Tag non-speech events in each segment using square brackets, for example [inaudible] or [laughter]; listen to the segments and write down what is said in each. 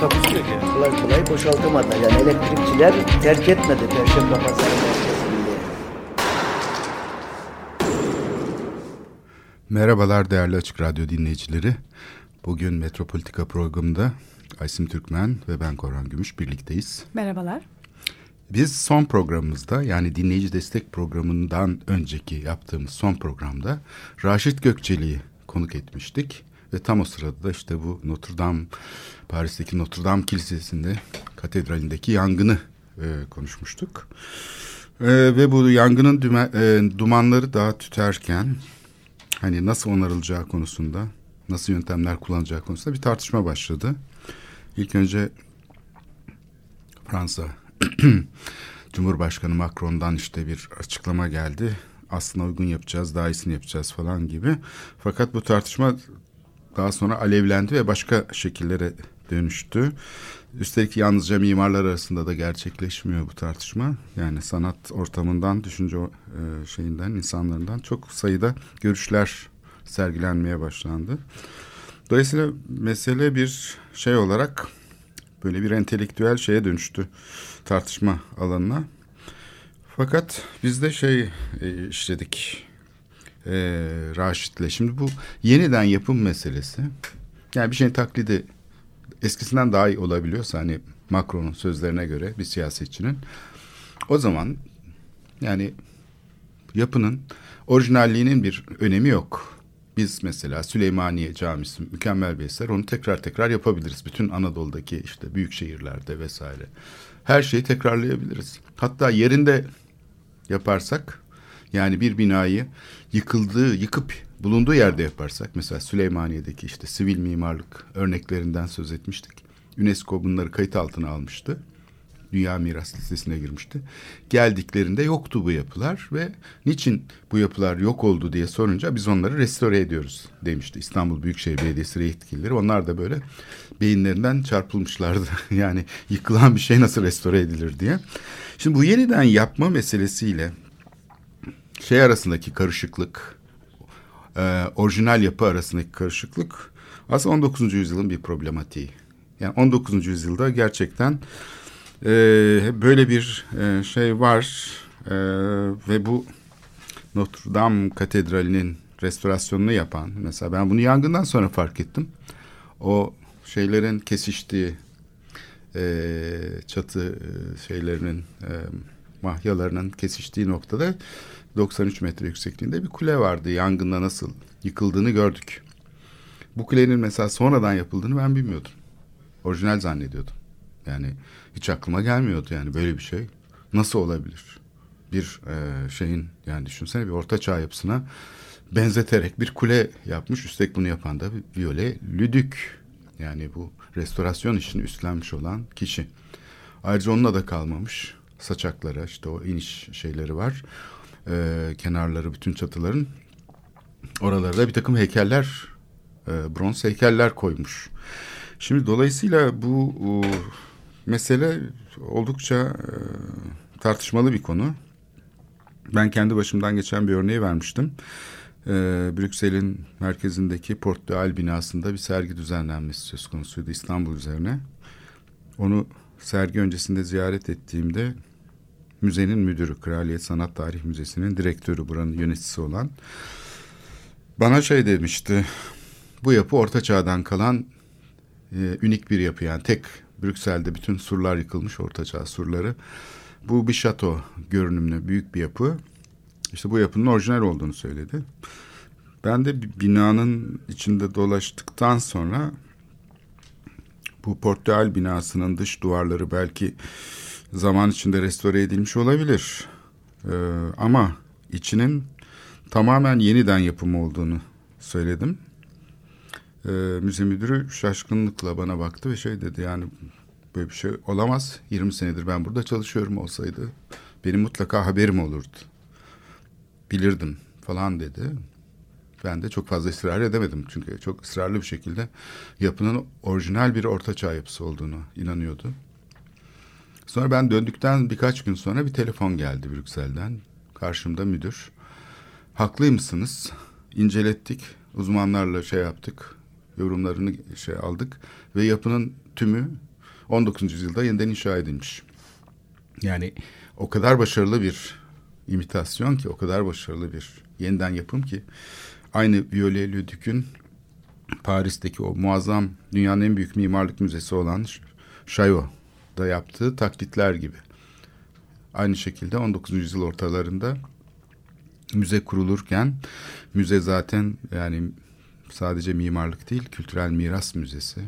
Takusuyor ki. kolay kolay boşaltamadı. Yani elektrikçiler terk etmedi Perşembe Pazarı merkezinde. Merhabalar değerli Açık Radyo dinleyicileri. Bugün Metropolitika programında Aysim Türkmen ve ben Korhan Gümüş birlikteyiz. Merhabalar. Biz son programımızda yani dinleyici destek programından önceki yaptığımız son programda Raşit Gökçeli'yi konuk etmiştik. Ve tam o sırada da işte bu Notre Dame, Paris'teki Notre Dame Kilisesi'nde katedralindeki yangını e, konuşmuştuk. E, ve bu yangının düme, e, dumanları daha tüterken hani nasıl onarılacağı konusunda, nasıl yöntemler kullanacağı konusunda bir tartışma başladı. İlk önce Fransa [clears throat] Cumhurbaşkanı Macron'dan işte bir açıklama geldi. Aslında uygun yapacağız, daha iyisini yapacağız falan gibi. Fakat bu tartışma daha sonra alevlendi ve başka şekillere dönüştü. Üstelik yalnızca mimarlar arasında da gerçekleşmiyor bu tartışma. Yani sanat ortamından, düşünce e, şeyinden, insanlarından çok sayıda görüşler sergilenmeye başlandı. Dolayısıyla mesele bir şey olarak böyle bir entelektüel şeye dönüştü tartışma alanına. Fakat biz de şey e, işledik e, Raşit'le. Şimdi bu yeniden yapım meselesi. Yani bir şeyin taklidi eskisinden daha iyi olabiliyorsa hani Macron'un sözlerine göre bir siyasetçinin o zaman yani yapının orijinalliğinin bir önemi yok. Biz mesela Süleymaniye Camisi mükemmel bir eser. Onu tekrar tekrar yapabiliriz. Bütün Anadolu'daki işte büyük şehirlerde vesaire. Her şeyi tekrarlayabiliriz. Hatta yerinde yaparsak yani bir binayı yıkıldığı, yıkıp bulunduğu yerde yaparsak mesela Süleymaniye'deki işte sivil mimarlık örneklerinden söz etmiştik. UNESCO bunları kayıt altına almıştı. Dünya Miras Listesi'ne girmişti. Geldiklerinde yoktu bu yapılar ve niçin bu yapılar yok oldu diye sorunca biz onları restore ediyoruz demişti İstanbul Büyükşehir Belediyesi yetkilileri. Onlar da böyle beyinlerinden çarpılmışlardı. [laughs] yani yıkılan bir şey nasıl restore edilir diye. Şimdi bu yeniden yapma meselesiyle şey arasındaki karışıklık, e, orijinal yapı arasındaki karışıklık aslında 19. yüzyılın bir problematiği. Yani 19. yüzyılda gerçekten e, böyle bir e, şey var e, ve bu Notre Dame Katedrali'nin restorasyonunu yapan mesela ben bunu yangından sonra fark ettim. O şeylerin kesiştiği e, çatı e, şeylerinin e, mahyalarının kesiştiği noktada 93 metre yüksekliğinde bir kule vardı. Yangında nasıl yıkıldığını gördük. Bu kulenin mesela sonradan yapıldığını ben bilmiyordum. Orijinal zannediyordum. Yani hiç aklıma gelmiyordu yani böyle bir şey. Nasıl olabilir? Bir e, şeyin yani düşünsene bir orta çağ yapısına benzeterek bir kule yapmış. Üstelik bunu yapan da Viole Lüdük. Yani bu restorasyon işini üstlenmiş olan kişi. Ayrıca onunla da kalmamış. Saçaklara işte o iniş şeyleri var. Ee, kenarları bütün çatıların. Oralarda bir takım heykeller, e, bronz heykeller koymuş. Şimdi dolayısıyla bu o, mesele oldukça e, tartışmalı bir konu. Ben kendi başımdan geçen bir örneği vermiştim. E, Brüksel'in merkezindeki Port de Al binasında bir sergi düzenlenmesi söz konusuydu İstanbul üzerine. Onu sergi öncesinde ziyaret ettiğimde müzenin müdürü, Kraliyet Sanat Tarih Müzesi'nin direktörü, buranın yöneticisi olan bana şey demişti. Bu yapı Orta Çağ'dan kalan e, ünik bir yapı yani tek Brüksel'de bütün surlar yıkılmış Orta Çağ surları. Bu bir şato görünümlü büyük bir yapı. İşte bu yapının orijinal olduğunu söyledi. Ben de binanın içinde dolaştıktan sonra bu Portugal binasının dış duvarları belki zaman içinde restore edilmiş olabilir. Ee, ama içinin tamamen yeniden yapımı olduğunu söyledim. Ee, müze müdürü şaşkınlıkla bana baktı ve şey dedi yani böyle bir şey olamaz. 20 senedir ben burada çalışıyorum olsaydı benim mutlaka haberim olurdu. Bilirdim falan dedi. Ben de çok fazla ısrar edemedim çünkü çok ısrarlı bir şekilde yapının orijinal bir ortaçağ yapısı olduğunu inanıyordu. Sonra ben döndükten birkaç gün sonra bir telefon geldi Brüksel'den. Karşımda müdür. Haklıymışsınız. İncelettik. Uzmanlarla şey yaptık. Yorumlarını şey aldık. Ve yapının tümü 19. yüzyılda yeniden inşa edilmiş. Yani o kadar başarılı bir imitasyon ki, o kadar başarılı bir yeniden yapım ki aynı Viollet Le Duc'ün Paris'teki o muazzam dünyanın en büyük mimarlık müzesi olan Chaillot'da yaptığı taklitler gibi. Aynı şekilde 19. yüzyıl ortalarında müze kurulurken müze zaten yani sadece mimarlık değil kültürel miras müzesi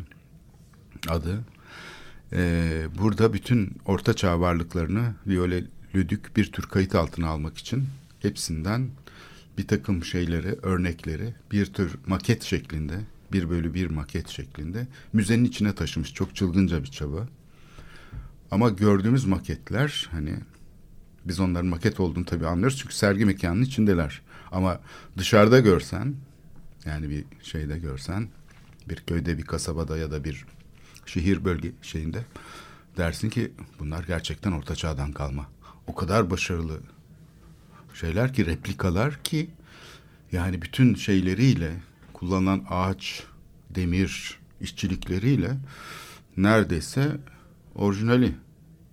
adı. Ee, burada bütün orta çağ varlıklarını Viole Lüdük bir tür kayıt altına almak için hepsinden bir takım şeyleri, örnekleri bir tür maket şeklinde, bir bölü bir maket şeklinde müzenin içine taşımış. Çok çılgınca bir çaba. Ama gördüğümüz maketler hani biz onların maket olduğunu tabii anlıyoruz çünkü sergi mekanının içindeler. Ama dışarıda görsen yani bir şeyde görsen bir köyde bir kasabada ya da bir şehir bölge şeyinde dersin ki bunlar gerçekten orta çağdan kalma. O kadar başarılı şeyler ki replikalar ki yani bütün şeyleriyle kullanılan ağaç, demir işçilikleriyle neredeyse orijinali.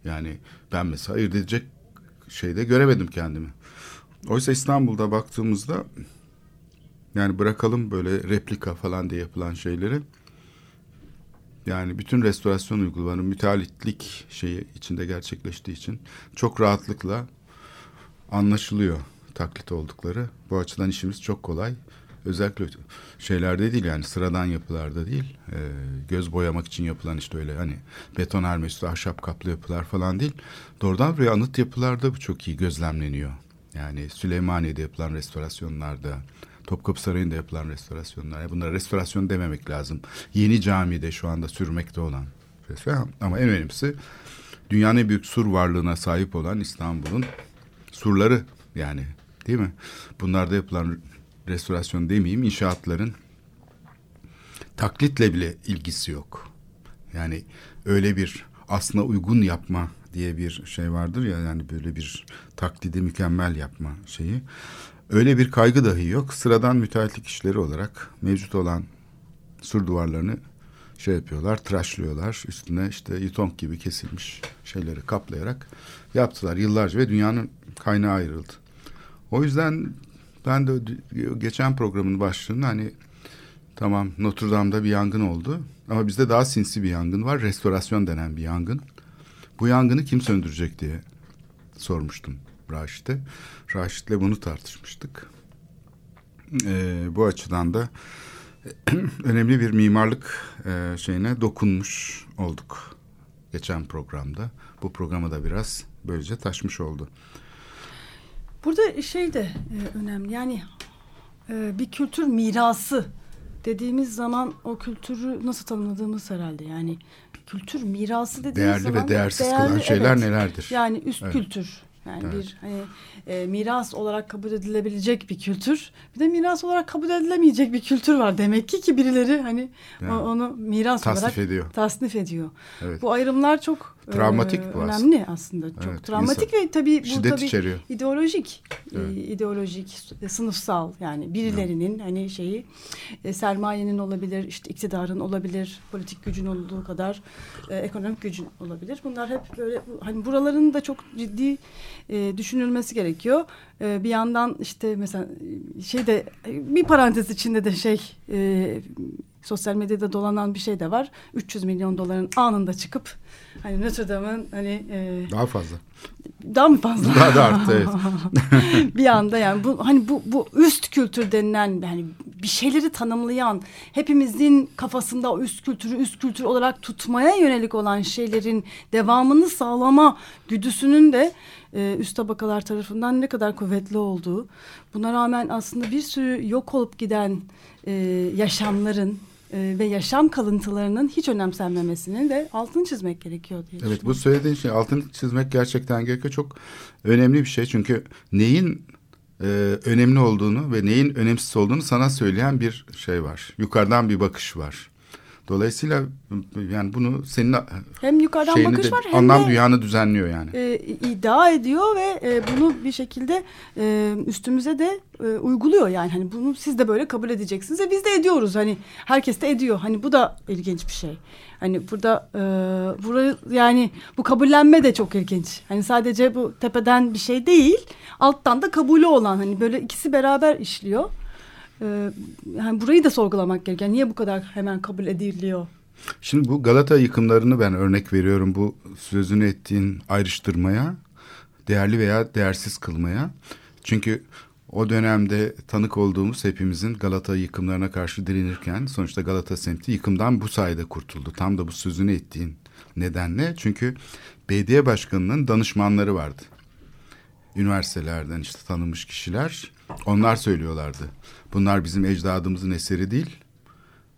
Yani ben mesela ayırt edecek şeyde göremedim kendimi. Oysa İstanbul'da baktığımızda yani bırakalım böyle replika falan diye yapılan şeyleri. Yani bütün restorasyon uygulamaları müteahhitlik şeyi içinde gerçekleştiği için çok rahatlıkla anlaşılıyor taklit oldukları. Bu açıdan işimiz çok kolay. Özellikle şeylerde değil yani sıradan yapılarda değil. E, göz boyamak için yapılan işte öyle hani beton harme üstü ahşap kaplı yapılar falan değil. Doğrudan buraya anıt yapılarda bu çok iyi gözlemleniyor. Yani Süleymaniye'de yapılan restorasyonlarda, Topkapı Sarayı'nda yapılan restorasyonlar. Yani bunlara restorasyon dememek lazım. Yeni camide şu anda sürmekte olan. Ama en önemlisi dünyanın en büyük sur varlığına sahip olan İstanbul'un surları yani değil mi? Bunlarda yapılan restorasyon demeyeyim inşaatların taklitle bile ilgisi yok. Yani öyle bir aslına uygun yapma diye bir şey vardır ya yani böyle bir taklidi mükemmel yapma şeyi. Öyle bir kaygı dahi yok. Sıradan müteahhitlik işleri olarak mevcut olan sur duvarlarını şey yapıyorlar, tıraşlıyorlar. Üstüne işte yutonk gibi kesilmiş şeyleri kaplayarak yaptılar yıllarca ve dünyanın kaynağı ayrıldı. O yüzden ben de geçen programın başlığında hani tamam Notre Dame'da bir yangın oldu ama bizde daha sinsi bir yangın var. Restorasyon denen bir yangın. Bu yangını kim söndürecek diye sormuştum Raşit'e. Raşit'le bunu tartışmıştık. Ee, bu açıdan da [clears throat] önemli bir mimarlık e, şeyine dokunmuş olduk geçen programda. Bu programa da biraz böylece taşmış oldu. Burada şey de e, önemli yani e, bir kültür mirası dediğimiz zaman o kültürü nasıl tanımladığımız herhalde yani kültür mirası dediğimiz değerli zaman ve değersiz değerli, kılan şeyler evet. nelerdir? Yani üst evet. kültür yani evet. bir hani e, miras olarak kabul edilebilecek bir kültür. Bir de miras olarak kabul edilemeyecek bir kültür var. Demek ki ki birileri hani yani, onu miras tasnif olarak ediyor. tasnif ediyor. Evet. Bu ayrımlar çok travmatik e, bu önemli aslında. aslında. Çok evet, travmatik ve tabii bu şiddet tabii içeriyor. ideolojik evet. e, ideolojik sınıfsal yani birilerinin evet. hani şeyi e, sermayenin olabilir, işte iktidarın olabilir, politik gücün olduğu kadar e, ekonomik gücün olabilir. Bunlar hep böyle hani buraların da çok ciddi e, düşünülmesi gerekiyor. E, bir yandan işte mesela şey de bir parantez içinde de şey e, sosyal medyada dolanan bir şey de var. 300 milyon doların anında çıkıp hani Notre Dame'ın hani e, daha fazla. Daha mı fazla? Daha da arttı evet. [laughs] bir anda yani bu hani bu bu üst kültür denilen yani bir şeyleri tanımlayan hepimizin kafasında o üst kültürü üst kültür olarak tutmaya yönelik olan şeylerin devamını sağlama güdüsünün de e, üst tabakalar tarafından ne kadar kuvvetli olduğu buna rağmen aslında bir sürü yok olup giden e, yaşamların e, ve yaşam kalıntılarının hiç önemsenmemesinin de altını çizmek gerekiyor diye Evet bu söylediğin şey altını çizmek gerçekten gerekiyor. Çok önemli bir şey. Çünkü neyin e, önemli olduğunu ve neyin önemsiz olduğunu sana söyleyen bir şey var. Yukarıdan bir bakış var. Dolayısıyla yani bunu senin hem yukarıdan şeyini bakış de, var hem anlam de dünyanı düzenliyor yani. e, iddia ediyor ve e, bunu bir şekilde e, üstümüze de e, uyguluyor yani. Hani bunu siz de böyle kabul edeceksiniz ve biz de ediyoruz. Hani herkes de ediyor. Hani bu da ilginç bir şey. Hani burada e, burayı yani bu kabullenme de çok ilginç. Hani sadece bu tepeden bir şey değil alttan da kabulü olan hani böyle ikisi beraber işliyor. E, yani burayı da sorgulamak gerekiyor. Niye bu kadar hemen kabul ediliyor? Şimdi bu Galata yıkımlarını ben örnek veriyorum bu sözünü ettiğin ayrıştırmaya, değerli veya değersiz kılmaya. Çünkü o dönemde tanık olduğumuz hepimizin Galata yıkımlarına karşı direnirken sonuçta Galata semti yıkımdan bu sayede kurtuldu. Tam da bu sözünü ettiğin nedenle. Çünkü belediye başkanının danışmanları vardı. Üniversitelerden işte tanınmış kişiler. Onlar söylüyorlardı. Bunlar bizim ecdadımızın eseri değil.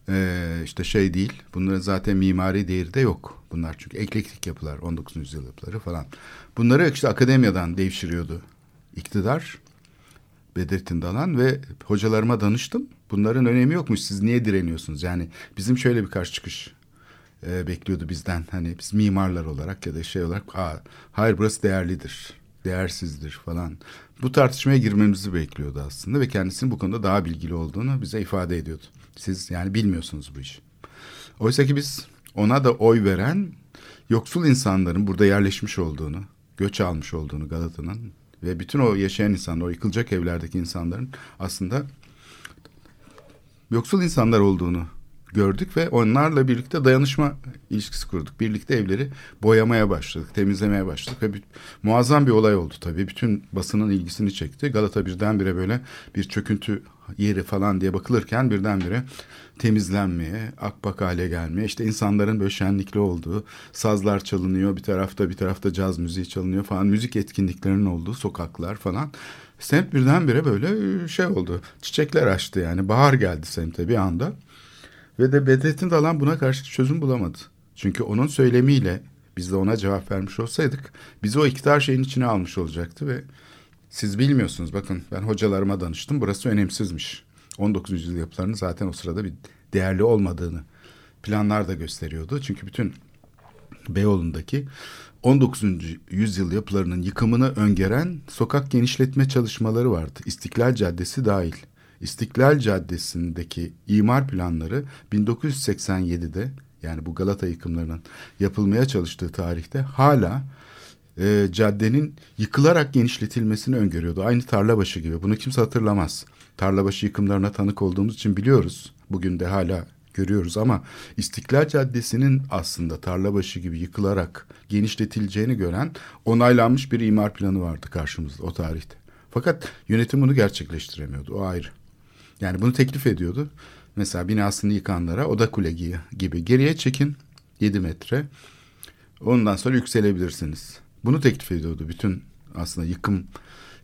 Ee, işte şey değil. Bunların zaten mimari değeri de yok. Bunlar çünkü eklektik yapılar. 19. yüzyıl yapıları falan. Bunları işte akademiyadan devşiriyordu iktidar. Bedrettin Dalan ve hocalarıma danıştım. Bunların önemi yokmuş. Siz niye direniyorsunuz? Yani bizim şöyle bir karşı çıkış e, bekliyordu bizden. Hani biz mimarlar olarak ya da şey olarak Aa, hayır burası değerlidir. Değersizdir falan. Bu tartışmaya girmemizi bekliyordu aslında ve kendisinin bu konuda daha bilgili olduğunu bize ifade ediyordu. Siz yani bilmiyorsunuz bu işi. Oysa ki biz ona da oy veren yoksul insanların burada yerleşmiş olduğunu, göç almış olduğunu Galata'nın ve bütün o yaşayan insanlar, o yıkılacak evlerdeki insanların aslında yoksul insanlar olduğunu gördük ve onlarla birlikte dayanışma ilişkisi kurduk. Birlikte evleri boyamaya başladık, temizlemeye başladık ve bir, muazzam bir olay oldu tabii. Bütün basının ilgisini çekti. Galata birdenbire böyle bir çöküntü yeri falan diye bakılırken birdenbire temizlenmeye, akbak hale gelmeye, işte insanların böyle şenlikli olduğu, sazlar çalınıyor, bir tarafta bir tarafta caz müziği çalınıyor falan, müzik etkinliklerinin olduğu sokaklar falan. Semt birdenbire böyle şey oldu, çiçekler açtı yani, bahar geldi semte bir anda. Ve de Bedrettin Dalan buna karşı çözüm bulamadı. Çünkü onun söylemiyle biz de ona cevap vermiş olsaydık bizi o iktidar şeyin içine almış olacaktı ve siz bilmiyorsunuz bakın ben hocalarıma danıştım burası önemsizmiş. 19. yüzyıl yapılarının zaten o sırada bir değerli olmadığını planlar da gösteriyordu. Çünkü bütün Beyoğlu'ndaki 19. yüzyıl yapılarının yıkımını öngören sokak genişletme çalışmaları vardı. İstiklal Caddesi dahil. İstiklal Caddesi'ndeki imar planları 1987'de yani bu Galata yıkımlarının yapılmaya çalıştığı tarihte hala e, caddenin yıkılarak genişletilmesini öngörüyordu. Aynı Tarlabaşı gibi. Bunu kimse hatırlamaz. Tarlabaşı yıkımlarına tanık olduğumuz için biliyoruz. Bugün de hala görüyoruz ama İstiklal Caddesi'nin aslında Tarlabaşı gibi yıkılarak genişletileceğini gören onaylanmış bir imar planı vardı karşımızda o tarihte. Fakat yönetim bunu gerçekleştiremiyordu. O ayrı. Yani bunu teklif ediyordu. Mesela binasını yıkanlara oda kule gibi geriye çekin 7 metre. Ondan sonra yükselebilirsiniz. Bunu teklif ediyordu bütün aslında yıkım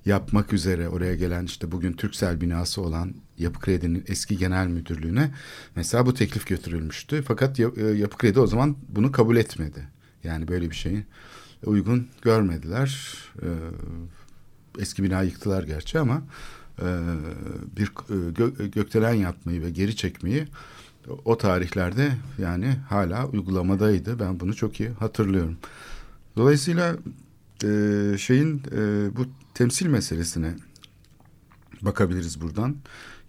yapmak üzere oraya gelen işte bugün Türksel binası olan Yapı Kredi'nin eski genel müdürlüğüne mesela bu teklif götürülmüştü. Fakat Yapı Kredi o zaman bunu kabul etmedi. Yani böyle bir şeyi uygun görmediler. Eski bina yıktılar gerçi ama bir gökdelen yapmayı ve geri çekmeyi o tarihlerde yani hala uygulamadaydı. Ben bunu çok iyi hatırlıyorum. Dolayısıyla e, şeyin e, bu temsil meselesine bakabiliriz buradan.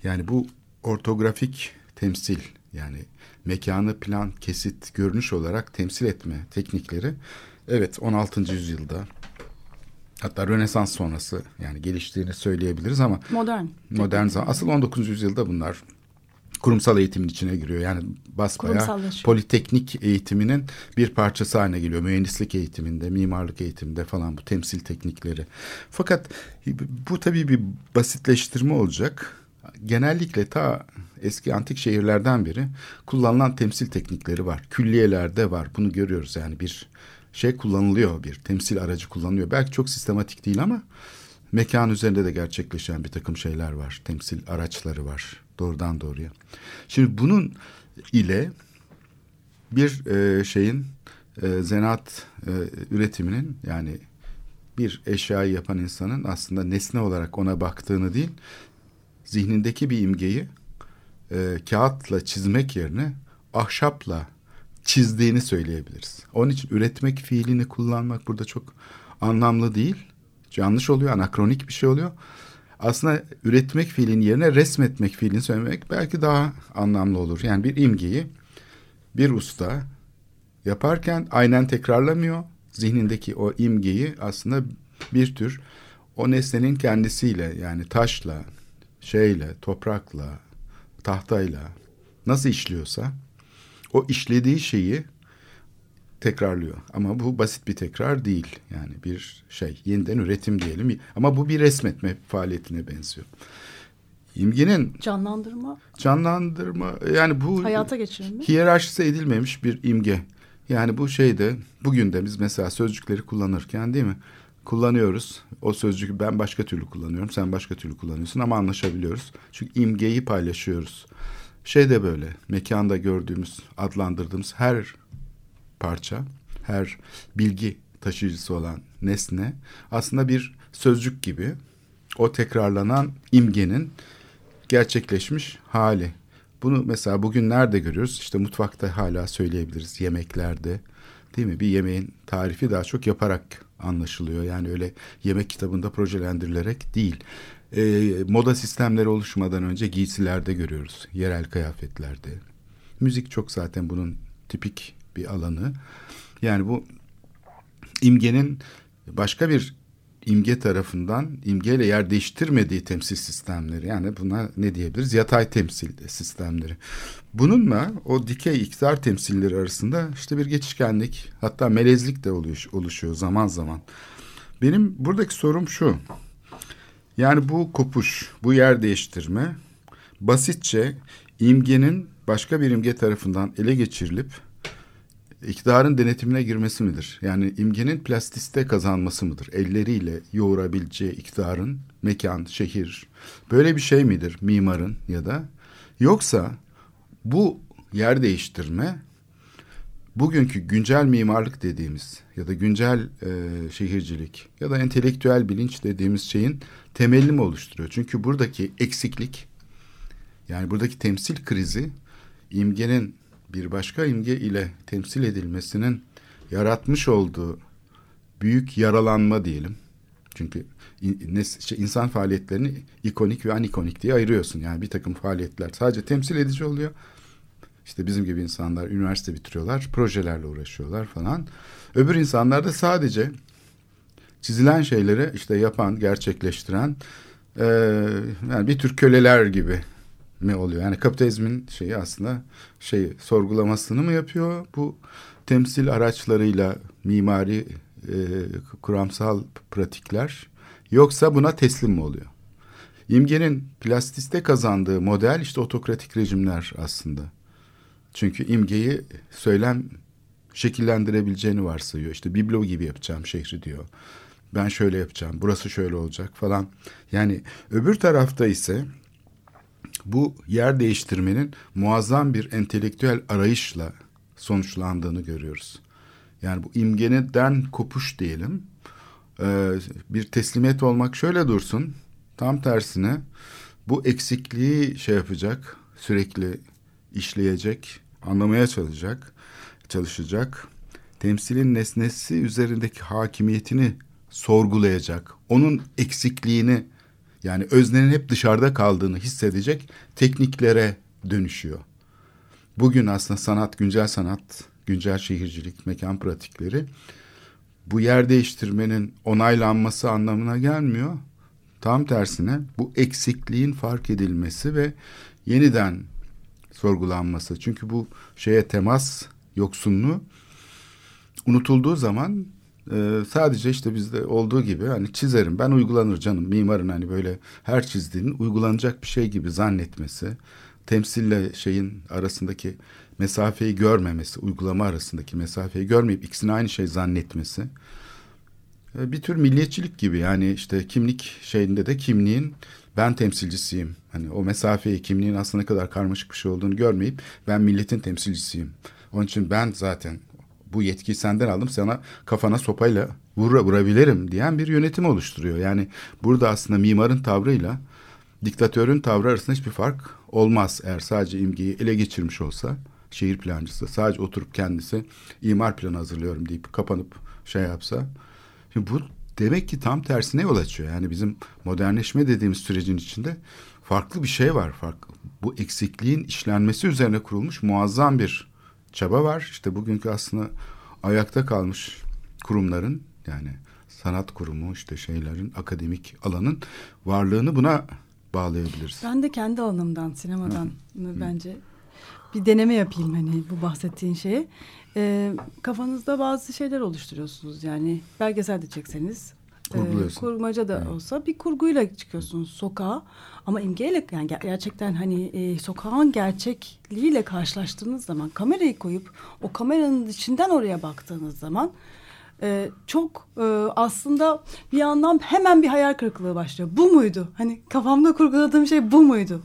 Yani bu ortografik temsil yani mekanı plan, kesit, görünüş olarak temsil etme teknikleri evet 16. yüzyılda hatta Rönesans sonrası yani geliştiğini söyleyebiliriz ama modern. Modern zaman. Asıl 19. yüzyılda bunlar kurumsal eğitimin içine giriyor. Yani basbaya politeknik eğitiminin bir parçası haline geliyor. Mühendislik eğitiminde, mimarlık eğitiminde falan bu temsil teknikleri. Fakat bu tabii bir basitleştirme olacak. Genellikle ta eski antik şehirlerden beri kullanılan temsil teknikleri var. Külliyelerde var. Bunu görüyoruz yani bir şey kullanılıyor. Bir temsil aracı kullanılıyor. Belki çok sistematik değil ama mekan üzerinde de gerçekleşen bir takım şeyler var. Temsil araçları var doğrudan doğruya. Şimdi bunun ile bir e, şeyin e, zanaat e, üretiminin yani bir eşyayı yapan insanın aslında nesne olarak ona baktığını değil zihnindeki bir imgeyi e, kağıtla çizmek yerine ahşapla çizdiğini söyleyebiliriz. Onun için üretmek fiilini kullanmak burada çok anlamlı değil. Yanlış oluyor, anakronik bir şey oluyor. Aslında üretmek fiilin yerine resmetmek fiilini söylemek belki daha anlamlı olur. Yani bir imgeyi bir usta yaparken aynen tekrarlamıyor. Zihnindeki o imgeyi aslında bir tür o nesnenin kendisiyle yani taşla, şeyle, toprakla, tahtayla nasıl işliyorsa o işlediği şeyi tekrarlıyor. Ama bu basit bir tekrar değil. Yani bir şey yeniden üretim diyelim. Ama bu bir resmetme faaliyetine benziyor. İmgenin Canlandırma, canlandırma yani bu hayata geçirme. hiyerarşisi edilmemiş bir imge. Yani bu şeyde bugün de biz mesela sözcükleri kullanırken değil mi? Kullanıyoruz. O sözcüğü ben başka türlü kullanıyorum. Sen başka türlü kullanıyorsun ama anlaşabiliyoruz. Çünkü imgeyi paylaşıyoruz. Şey de böyle mekanda gördüğümüz, adlandırdığımız her parça, her bilgi taşıyıcısı olan nesne aslında bir sözcük gibi o tekrarlanan imgenin gerçekleşmiş hali. Bunu mesela bugün nerede görüyoruz? İşte mutfakta hala söyleyebiliriz yemeklerde. Değil mi? Bir yemeğin tarifi daha çok yaparak anlaşılıyor. Yani öyle yemek kitabında projelendirilerek değil. E, moda sistemleri oluşmadan önce giysilerde görüyoruz. Yerel kıyafetlerde. Müzik çok zaten bunun tipik bir alanı. Yani bu imgenin başka bir imge tarafından imgeyle yer değiştirmediği temsil sistemleri. Yani buna ne diyebiliriz? Yatay temsil sistemleri. Bununla o dikey iktidar temsilleri arasında işte bir geçişkenlik hatta melezlik de oluş, oluşuyor zaman zaman. Benim buradaki sorum şu. Yani bu kopuş, bu yer değiştirme basitçe imgenin başka bir imge tarafından ele geçirilip iktidarın denetimine girmesi midir? Yani imgenin plastiste kazanması mıdır? Elleriyle yoğurabileceği iktidarın mekan, şehir böyle bir şey midir mimarın ya da? Yoksa bu yer değiştirme bugünkü güncel mimarlık dediğimiz ya da güncel e, şehircilik ya da entelektüel bilinç dediğimiz şeyin temelini mi oluşturuyor? Çünkü buradaki eksiklik yani buradaki temsil krizi imgenin bir başka imge ile temsil edilmesinin yaratmış olduğu büyük yaralanma diyelim. Çünkü şey, insan faaliyetlerini ikonik ve anikonik diye ayırıyorsun. Yani bir takım faaliyetler sadece temsil edici oluyor. İşte bizim gibi insanlar üniversite bitiriyorlar, projelerle uğraşıyorlar falan. Öbür insanlar da sadece çizilen şeyleri işte yapan, gerçekleştiren e, yani bir tür köleler gibi mi oluyor? Yani kapitalizmin şeyi aslında şey sorgulamasını mı yapıyor? Bu temsil araçlarıyla mimari e, kuramsal pratikler yoksa buna teslim mi oluyor? İmgenin plastiste kazandığı model işte otokratik rejimler aslında. Çünkü imgeyi söylem şekillendirebileceğini varsayıyor. İşte biblo gibi yapacağım şehri diyor. Ben şöyle yapacağım, burası şöyle olacak falan. Yani öbür tarafta ise bu yer değiştirmenin muazzam bir entelektüel arayışla sonuçlandığını görüyoruz. Yani bu imgeneden kopuş diyelim. Ee, bir teslimiyet olmak şöyle dursun. Tam tersine bu eksikliği şey yapacak, sürekli işleyecek, anlamaya çalışacak, çalışacak. Temsilin nesnesi üzerindeki hakimiyetini sorgulayacak. Onun eksikliğini yani öznenin hep dışarıda kaldığını hissedecek tekniklere dönüşüyor. Bugün aslında sanat, güncel sanat, güncel şehircilik, mekan pratikleri bu yer değiştirmenin onaylanması anlamına gelmiyor. Tam tersine bu eksikliğin fark edilmesi ve yeniden sorgulanması. Çünkü bu şeye temas yoksunluğu unutulduğu zaman ee, sadece işte bizde olduğu gibi hani çizerim ben uygulanır canım mimarın hani böyle her çizdiğinin uygulanacak bir şey gibi zannetmesi temsille şeyin arasındaki mesafeyi görmemesi uygulama arasındaki mesafeyi görmeyip ikisini aynı şey zannetmesi ee, bir tür milliyetçilik gibi yani işte kimlik şeyinde de kimliğin ben temsilcisiyim. Hani o mesafeyi kimliğin aslında ne kadar karmaşık bir şey olduğunu görmeyip ben milletin temsilcisiyim. Onun için ben zaten bu yetkiyi senden aldım sana kafana sopayla vur, vurabilirim diyen bir yönetim oluşturuyor. Yani burada aslında mimarın tavrıyla diktatörün tavrı arasında hiçbir fark olmaz. Eğer sadece imgeyi ele geçirmiş olsa şehir plancısı sadece oturup kendisi imar planı hazırlıyorum deyip kapanıp şey yapsa. Şimdi bu demek ki tam tersine yol açıyor. Yani bizim modernleşme dediğimiz sürecin içinde farklı bir şey var. Fark, bu eksikliğin işlenmesi üzerine kurulmuş muazzam bir çaba var. İşte bugünkü aslında ayakta kalmış kurumların yani sanat kurumu işte şeylerin akademik alanın varlığını buna bağlayabiliriz. Ben de kendi alanımdan sinemadan Hı. bence bir deneme yapayım hani bu bahsettiğin şeyi. Ee, kafanızda bazı şeyler oluşturuyorsunuz yani belgesel de çekseniz e, kurmaca da evet. olsa bir kurguyla çıkıyorsunuz sokağa ama imgeyle yani gerçekten hani e, sokağın gerçekliğiyle karşılaştığınız zaman kamerayı koyup o kameranın içinden oraya baktığınız zaman e, çok e, aslında bir yandan hemen bir hayal kırıklığı başlıyor. Bu muydu? Hani kafamda kurguladığım şey bu muydu?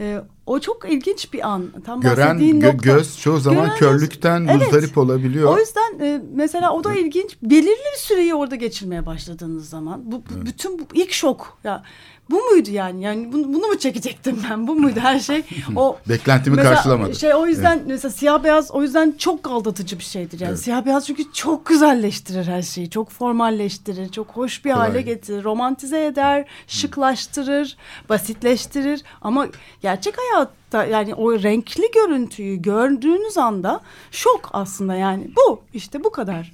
E, o çok ilginç bir an. Tam Gören gö nokta. göz çoğu zaman Gören körlükten göz, muzdarip evet. olabiliyor. O yüzden e, mesela o da ilginç. Belirli bir süreyi orada geçirmeye başladığınız zaman bu, bu evet. bütün bu ilk şok ya bu muydu yani? Yani bunu, bunu mu çekecektim ben? Bu muydu her şey? O [laughs] beklentimi mesela, karşılamadı. Şey o yüzden evet. mesela siyah beyaz o yüzden çok aldatıcı bir şeydir. Yani evet. siyah beyaz çünkü çok güzelleştirir her şeyi. Çok formalleştirir, çok hoş bir Kolay. hale getirir, romantize eder, şıklaştırır, basitleştirir ama gerçek hayatta yani o renkli görüntüyü gördüğünüz anda şok aslında yani bu işte bu kadar.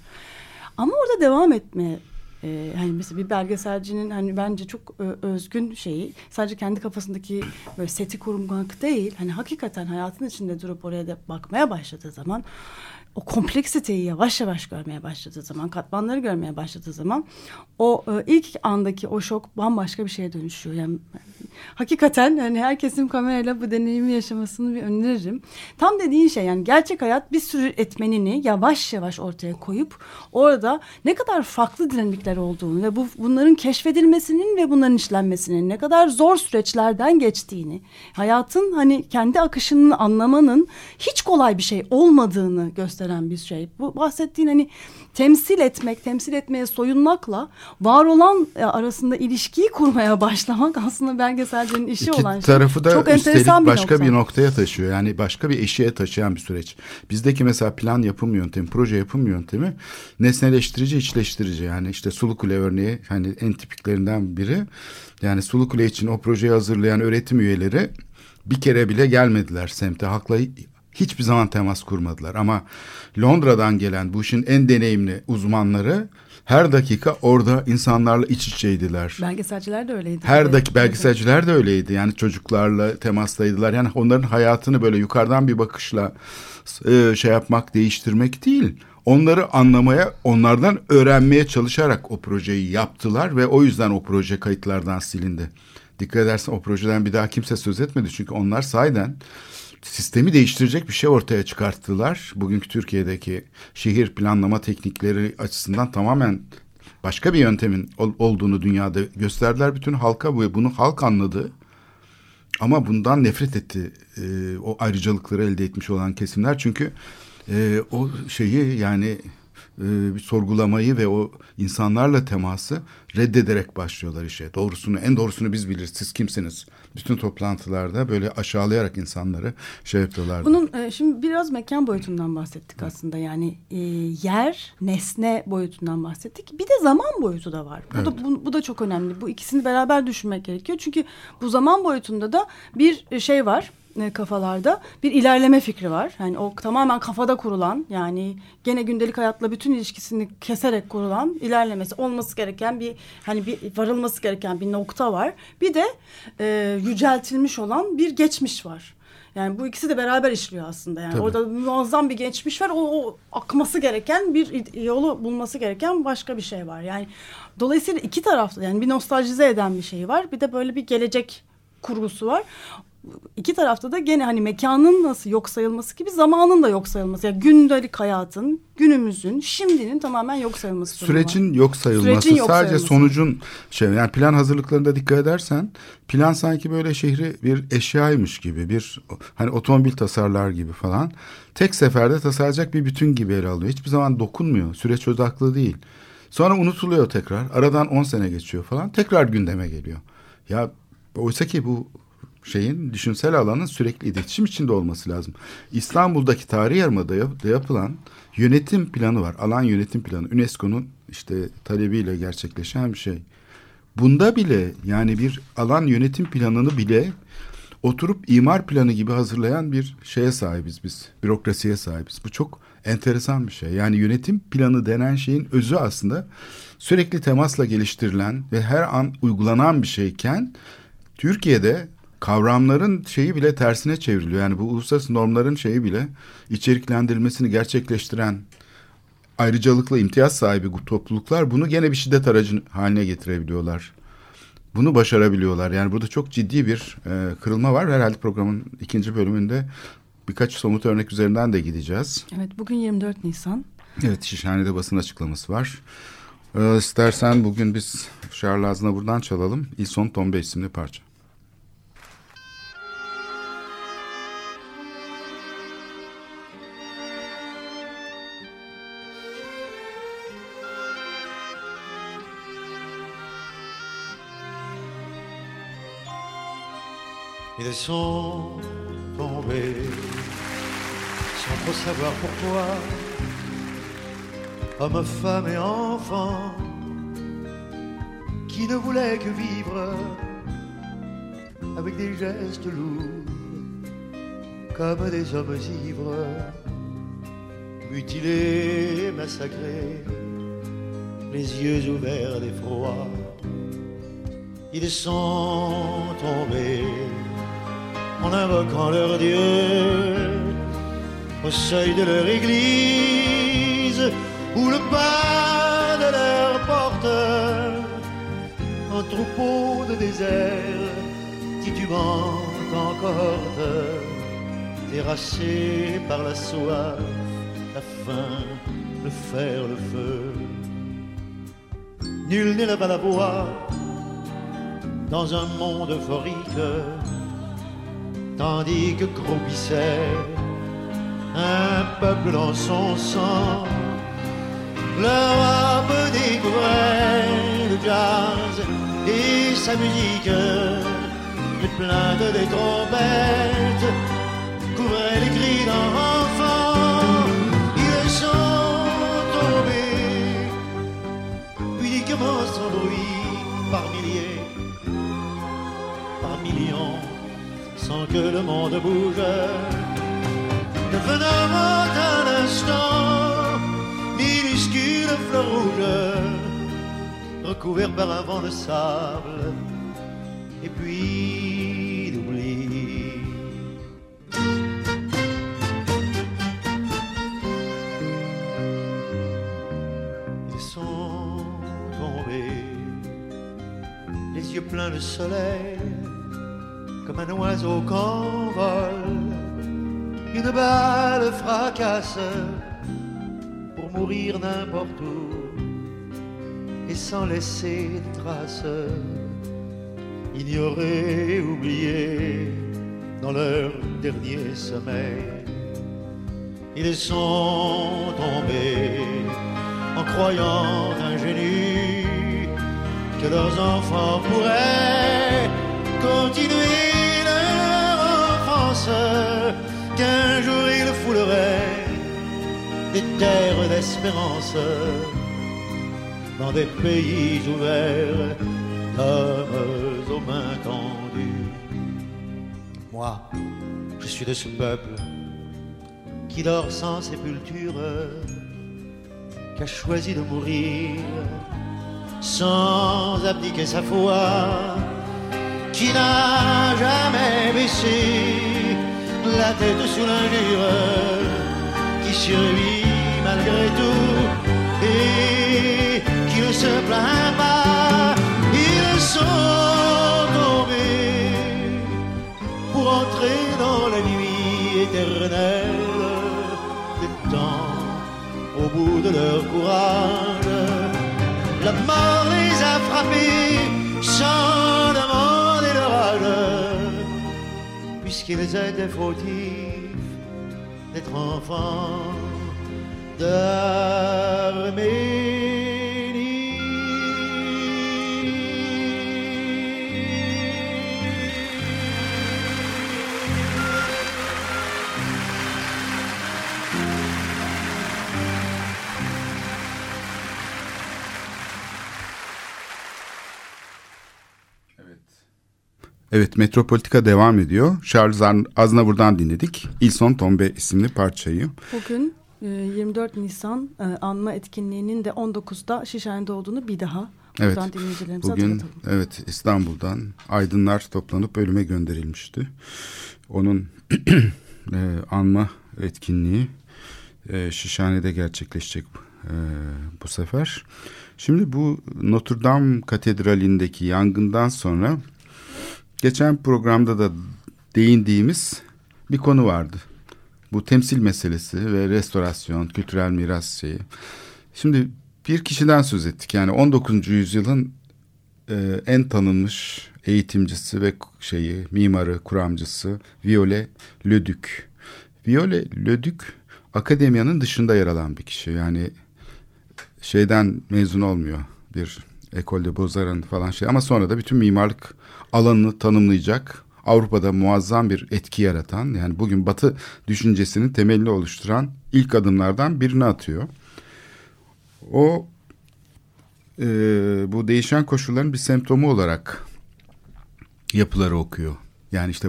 Ama orada devam etmeye e, hani mesela bir belgeselcinin hani bence çok e, özgün şeyi sadece kendi kafasındaki böyle seti kurmak değil hani hakikaten hayatın içinde durup oraya da bakmaya başladığı zaman o kompleksiteyi yavaş yavaş görmeye başladığı zaman, katmanları görmeye başladığı zaman o e, ilk andaki o şok bambaşka bir şeye dönüşüyor. Yani hakikaten hani herkesin kamerayla bu deneyimi yaşamasını bir öneririm. Tam dediğin şey yani gerçek hayat bir sürü etmenini yavaş yavaş ortaya koyup orada ne kadar farklı dinamikler olduğunu ve bu bunların keşfedilmesinin ve bunların işlenmesinin ne kadar zor süreçlerden geçtiğini, hayatın hani kendi akışını anlamanın hiç kolay bir şey olmadığını gösteren bir şey. Bu bahsettiğin hani temsil etmek, temsil etmeye soyunmakla var olan e, arasında ilişkiyi kurmaya [laughs] başlamak aslında belgeselcinin işi İki olan şey. tarafı da Çok enteresan bir başka nokta. bir noktaya taşıyor. Yani başka bir eşiğe taşıyan bir süreç. Bizdeki mesela plan yapım yöntemi, proje yapım yöntemi nesneleştirici, içleştirici. Yani işte Sulu Kule örneği hani en tipiklerinden biri. Yani Sulu Kule için o projeyi hazırlayan öğretim üyeleri bir kere bile gelmediler semte. Halkla hiçbir zaman temas kurmadılar. Ama Londra'dan gelen bu işin en deneyimli uzmanları her dakika orada insanlarla iç içeydiler. Belgeselciler de öyleydi. Her dakika belgeselciler de öyleydi. Yani çocuklarla temastaydılar. Yani onların hayatını böyle yukarıdan bir bakışla e, şey yapmak, değiştirmek değil. Onları anlamaya, onlardan öğrenmeye çalışarak o projeyi yaptılar ve o yüzden o proje kayıtlardan silindi. Dikkat edersen o projeden bir daha kimse söz etmedi çünkü onlar sayeden sistemi değiştirecek bir şey ortaya çıkarttılar. Bugünkü Türkiye'deki şehir planlama teknikleri açısından tamamen başka bir yöntemin ol, olduğunu dünyada gösterdiler bütün halka ve bunu halk anladı. Ama bundan nefret etti e, o ayrıcalıkları elde etmiş olan kesimler çünkü e, o şeyi yani e, bir sorgulamayı ve o insanlarla teması reddederek başlıyorlar işe. Doğrusunu, en doğrusunu biz biliriz. Siz kimsiniz? Bütün toplantılarda böyle aşağılayarak insanları şey yapıyorlar. Bunun e, şimdi biraz mekan boyutundan bahsettik aslında. Yani e, yer, nesne boyutundan bahsettik. Bir de zaman boyutu da var. Bu evet. da bu, bu da çok önemli. Bu ikisini beraber düşünmek gerekiyor. Çünkü bu zaman boyutunda da bir şey var kafalarda bir ilerleme fikri var. Yani o tamamen kafada kurulan yani gene gündelik hayatla bütün ilişkisini keserek kurulan ilerlemesi olması gereken bir hani bir varılması gereken bir nokta var. Bir de e, yüceltilmiş olan bir geçmiş var. Yani bu ikisi de beraber işliyor aslında. Yani Tabii. orada muazzam bir geçmiş var. O, o akması gereken bir yolu bulması gereken başka bir şey var. Yani dolayısıyla iki tarafta yani bir nostaljize eden bir şey var. Bir de böyle bir gelecek kurgusu var iki tarafta da gene hani mekanın nasıl yok sayılması gibi zamanın da yok sayılması. Yani gündelik hayatın, günümüzün, şimdinin tamamen yok sayılması. durumu var. Sürecin yok sayılması Sürecin yok sadece sayılması. sonucun şey yani plan hazırlıklarında dikkat edersen plan sanki böyle şehri bir eşyaymış gibi bir hani otomobil tasarlar gibi falan tek seferde tasarlayacak bir bütün gibi ele alıyor. Hiçbir zaman dokunmuyor. Süreç odaklı değil. Sonra unutuluyor tekrar. Aradan 10 sene geçiyor falan. Tekrar gündeme geliyor. Ya oysa ki bu şeyin düşünsel alanın sürekli iletişim içinde olması lazım. İstanbul'daki tarihi yarımada yap- yapılan yönetim planı var. Alan yönetim planı. UNESCO'nun işte talebiyle gerçekleşen bir şey. Bunda bile yani bir alan yönetim planını bile oturup imar planı gibi hazırlayan bir şeye sahibiz biz. Bürokrasiye sahibiz. Bu çok enteresan bir şey. Yani yönetim planı denen şeyin özü aslında sürekli temasla geliştirilen ve her an uygulanan bir şeyken Türkiye'de kavramların şeyi bile tersine çevriliyor. Yani bu uluslararası normların şeyi bile içeriklendirilmesini gerçekleştiren ayrıcalıklı imtiyaz sahibi topluluklar bunu gene bir şiddet aracı haline getirebiliyorlar. Bunu başarabiliyorlar. Yani burada çok ciddi bir e, kırılma var. Herhalde programın ikinci bölümünde birkaç somut örnek üzerinden de gideceğiz. Evet bugün 24 Nisan. Evet Şişhane'de basın açıklaması var. Ee, istersen bugün biz Charles Aznavur'dan çalalım. Il son tombe isimli parça. Ils sont tombés sans trop savoir pourquoi. Hommes, femmes et enfants qui ne voulaient que vivre avec des gestes lourds comme des hommes ivres, mutilés, massacrés, les yeux ouverts d'effroi. Ils sont tombés en invoquant leur Dieu au seuil de leur église ou le pas de leur porte un troupeau de désert titubant encore terrassé par la soif, la faim, le fer, le feu. Nul n'éleva la voix dans un monde euphorique tandis que croupissait un peuple dans son sang. L'Europe découvrait le jazz et sa musique, les plaintes des trompettes couvraient les cris d'enfants. Ils sont tombés, pudiquement sans bruit, par milliers, que le monde bouge. Devenant un instant, minuscule fleur rouge, recouvert par un vent de sable, et puis d'oubli. Ils sont tombés, les yeux pleins de soleil comme un oiseau qu'envole. Une balle fracasse pour mourir n'importe où et sans laisser de traces. Ignorés, oubliés dans leur dernier sommeil. Ils sont tombés en croyant ingénus que leurs enfants pourraient continuer qu'un jour ils fouleraient des terres d'espérance dans des pays ouverts, hommes aux mains tendues. Moi, je suis de ce peuple qui dort sans sépulture, qui a choisi de mourir sans abdiquer sa foi qui n'a jamais baissé la tête sous l'injure, qui survit malgré tout et qui ne se plaint pas. Ils sont tombés pour entrer dans la nuit éternelle des temps au bout de leur courage. La mort les a frappés sans Qu'ils qui nous d'être enfant, dormir. Evet Metropolitika devam ediyor. Charles Ar- Aznavur'dan dinledik. İlson Tombe isimli parçayı. Bugün e, 24 Nisan e, anma etkinliğinin de 19'da Şişhane'de olduğunu bir daha Evet. buradan dinleyicilerimize Bugün hatırlatalım. evet İstanbul'dan aydınlar toplanıp ölüme gönderilmişti. Onun [clears throat] e, anma etkinliği e, Şişhane'de gerçekleşecek e, bu sefer. Şimdi bu Notre Dame Katedrali'ndeki yangından sonra geçen programda da değindiğimiz bir konu vardı. Bu temsil meselesi ve restorasyon, kültürel miras şeyi. Şimdi bir kişiden söz ettik. Yani 19. yüzyılın e, en tanınmış eğitimcisi ve şeyi, mimarı, kuramcısı Viole Leduc. Viole Leduc akademiyanın dışında yer alan bir kişi. Yani şeyden mezun olmuyor. Bir Ecole de Beaux-Arts'ın falan şey ama sonra da bütün mimarlık alanını tanımlayacak Avrupa'da muazzam bir etki yaratan yani bugün Batı düşüncesinin temelini oluşturan ilk adımlardan birini atıyor. O e, bu değişen koşulların bir semptomu olarak yapıları okuyor. Yani işte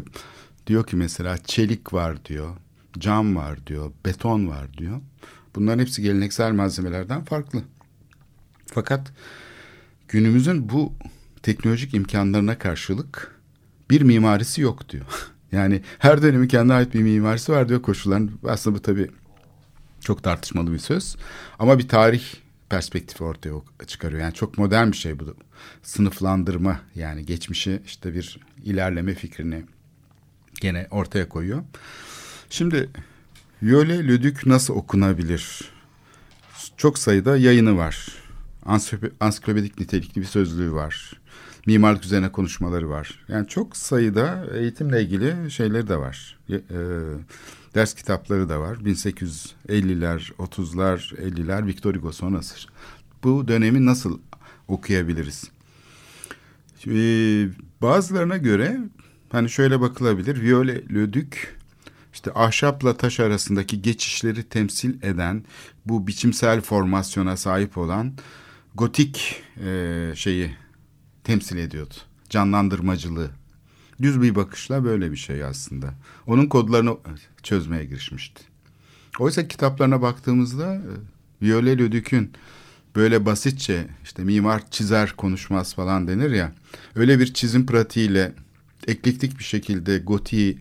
diyor ki mesela çelik var diyor, cam var diyor, beton var diyor. Bunların hepsi geleneksel malzemelerden farklı. Fakat günümüzün bu teknolojik imkanlarına karşılık bir mimarisi yok diyor. [laughs] Yani her dönemin kendine ait bir mimarisi var diyor koşulların. Aslında bu tabii çok tartışmalı bir söz. Ama bir tarih perspektifi ortaya çıkarıyor. Yani çok modern bir şey bu. Sınıflandırma yani geçmişi işte bir ilerleme fikrini gene ortaya koyuyor. Şimdi Viole Leduc nasıl okunabilir? Çok sayıda yayını var. Ansiklop- Ansiklopedik nitelikli bir sözlüğü var. Mimarlık üzerine konuşmaları var. Yani çok sayıda eğitimle ilgili şeyleri de var. E, ders kitapları da var. 1850'ler, 30'lar, 50'ler Victor Hugo sonrası. Bu dönemi nasıl okuyabiliriz? E, bazılarına göre hani şöyle bakılabilir. Viole Leduc işte ahşapla taş arasındaki geçişleri temsil eden bu biçimsel formasyona sahip olan gotik e, şeyi temsil ediyordu. Canlandırmacılığı. Düz bir bakışla böyle bir şey aslında. Onun kodlarını çözmeye girişmişti. Oysa kitaplarına baktığımızda e, Viole Leduc'ün böyle basitçe işte mimar çizer konuşmaz falan denir ya. Öyle bir çizim pratiğiyle eklektik bir şekilde gotiği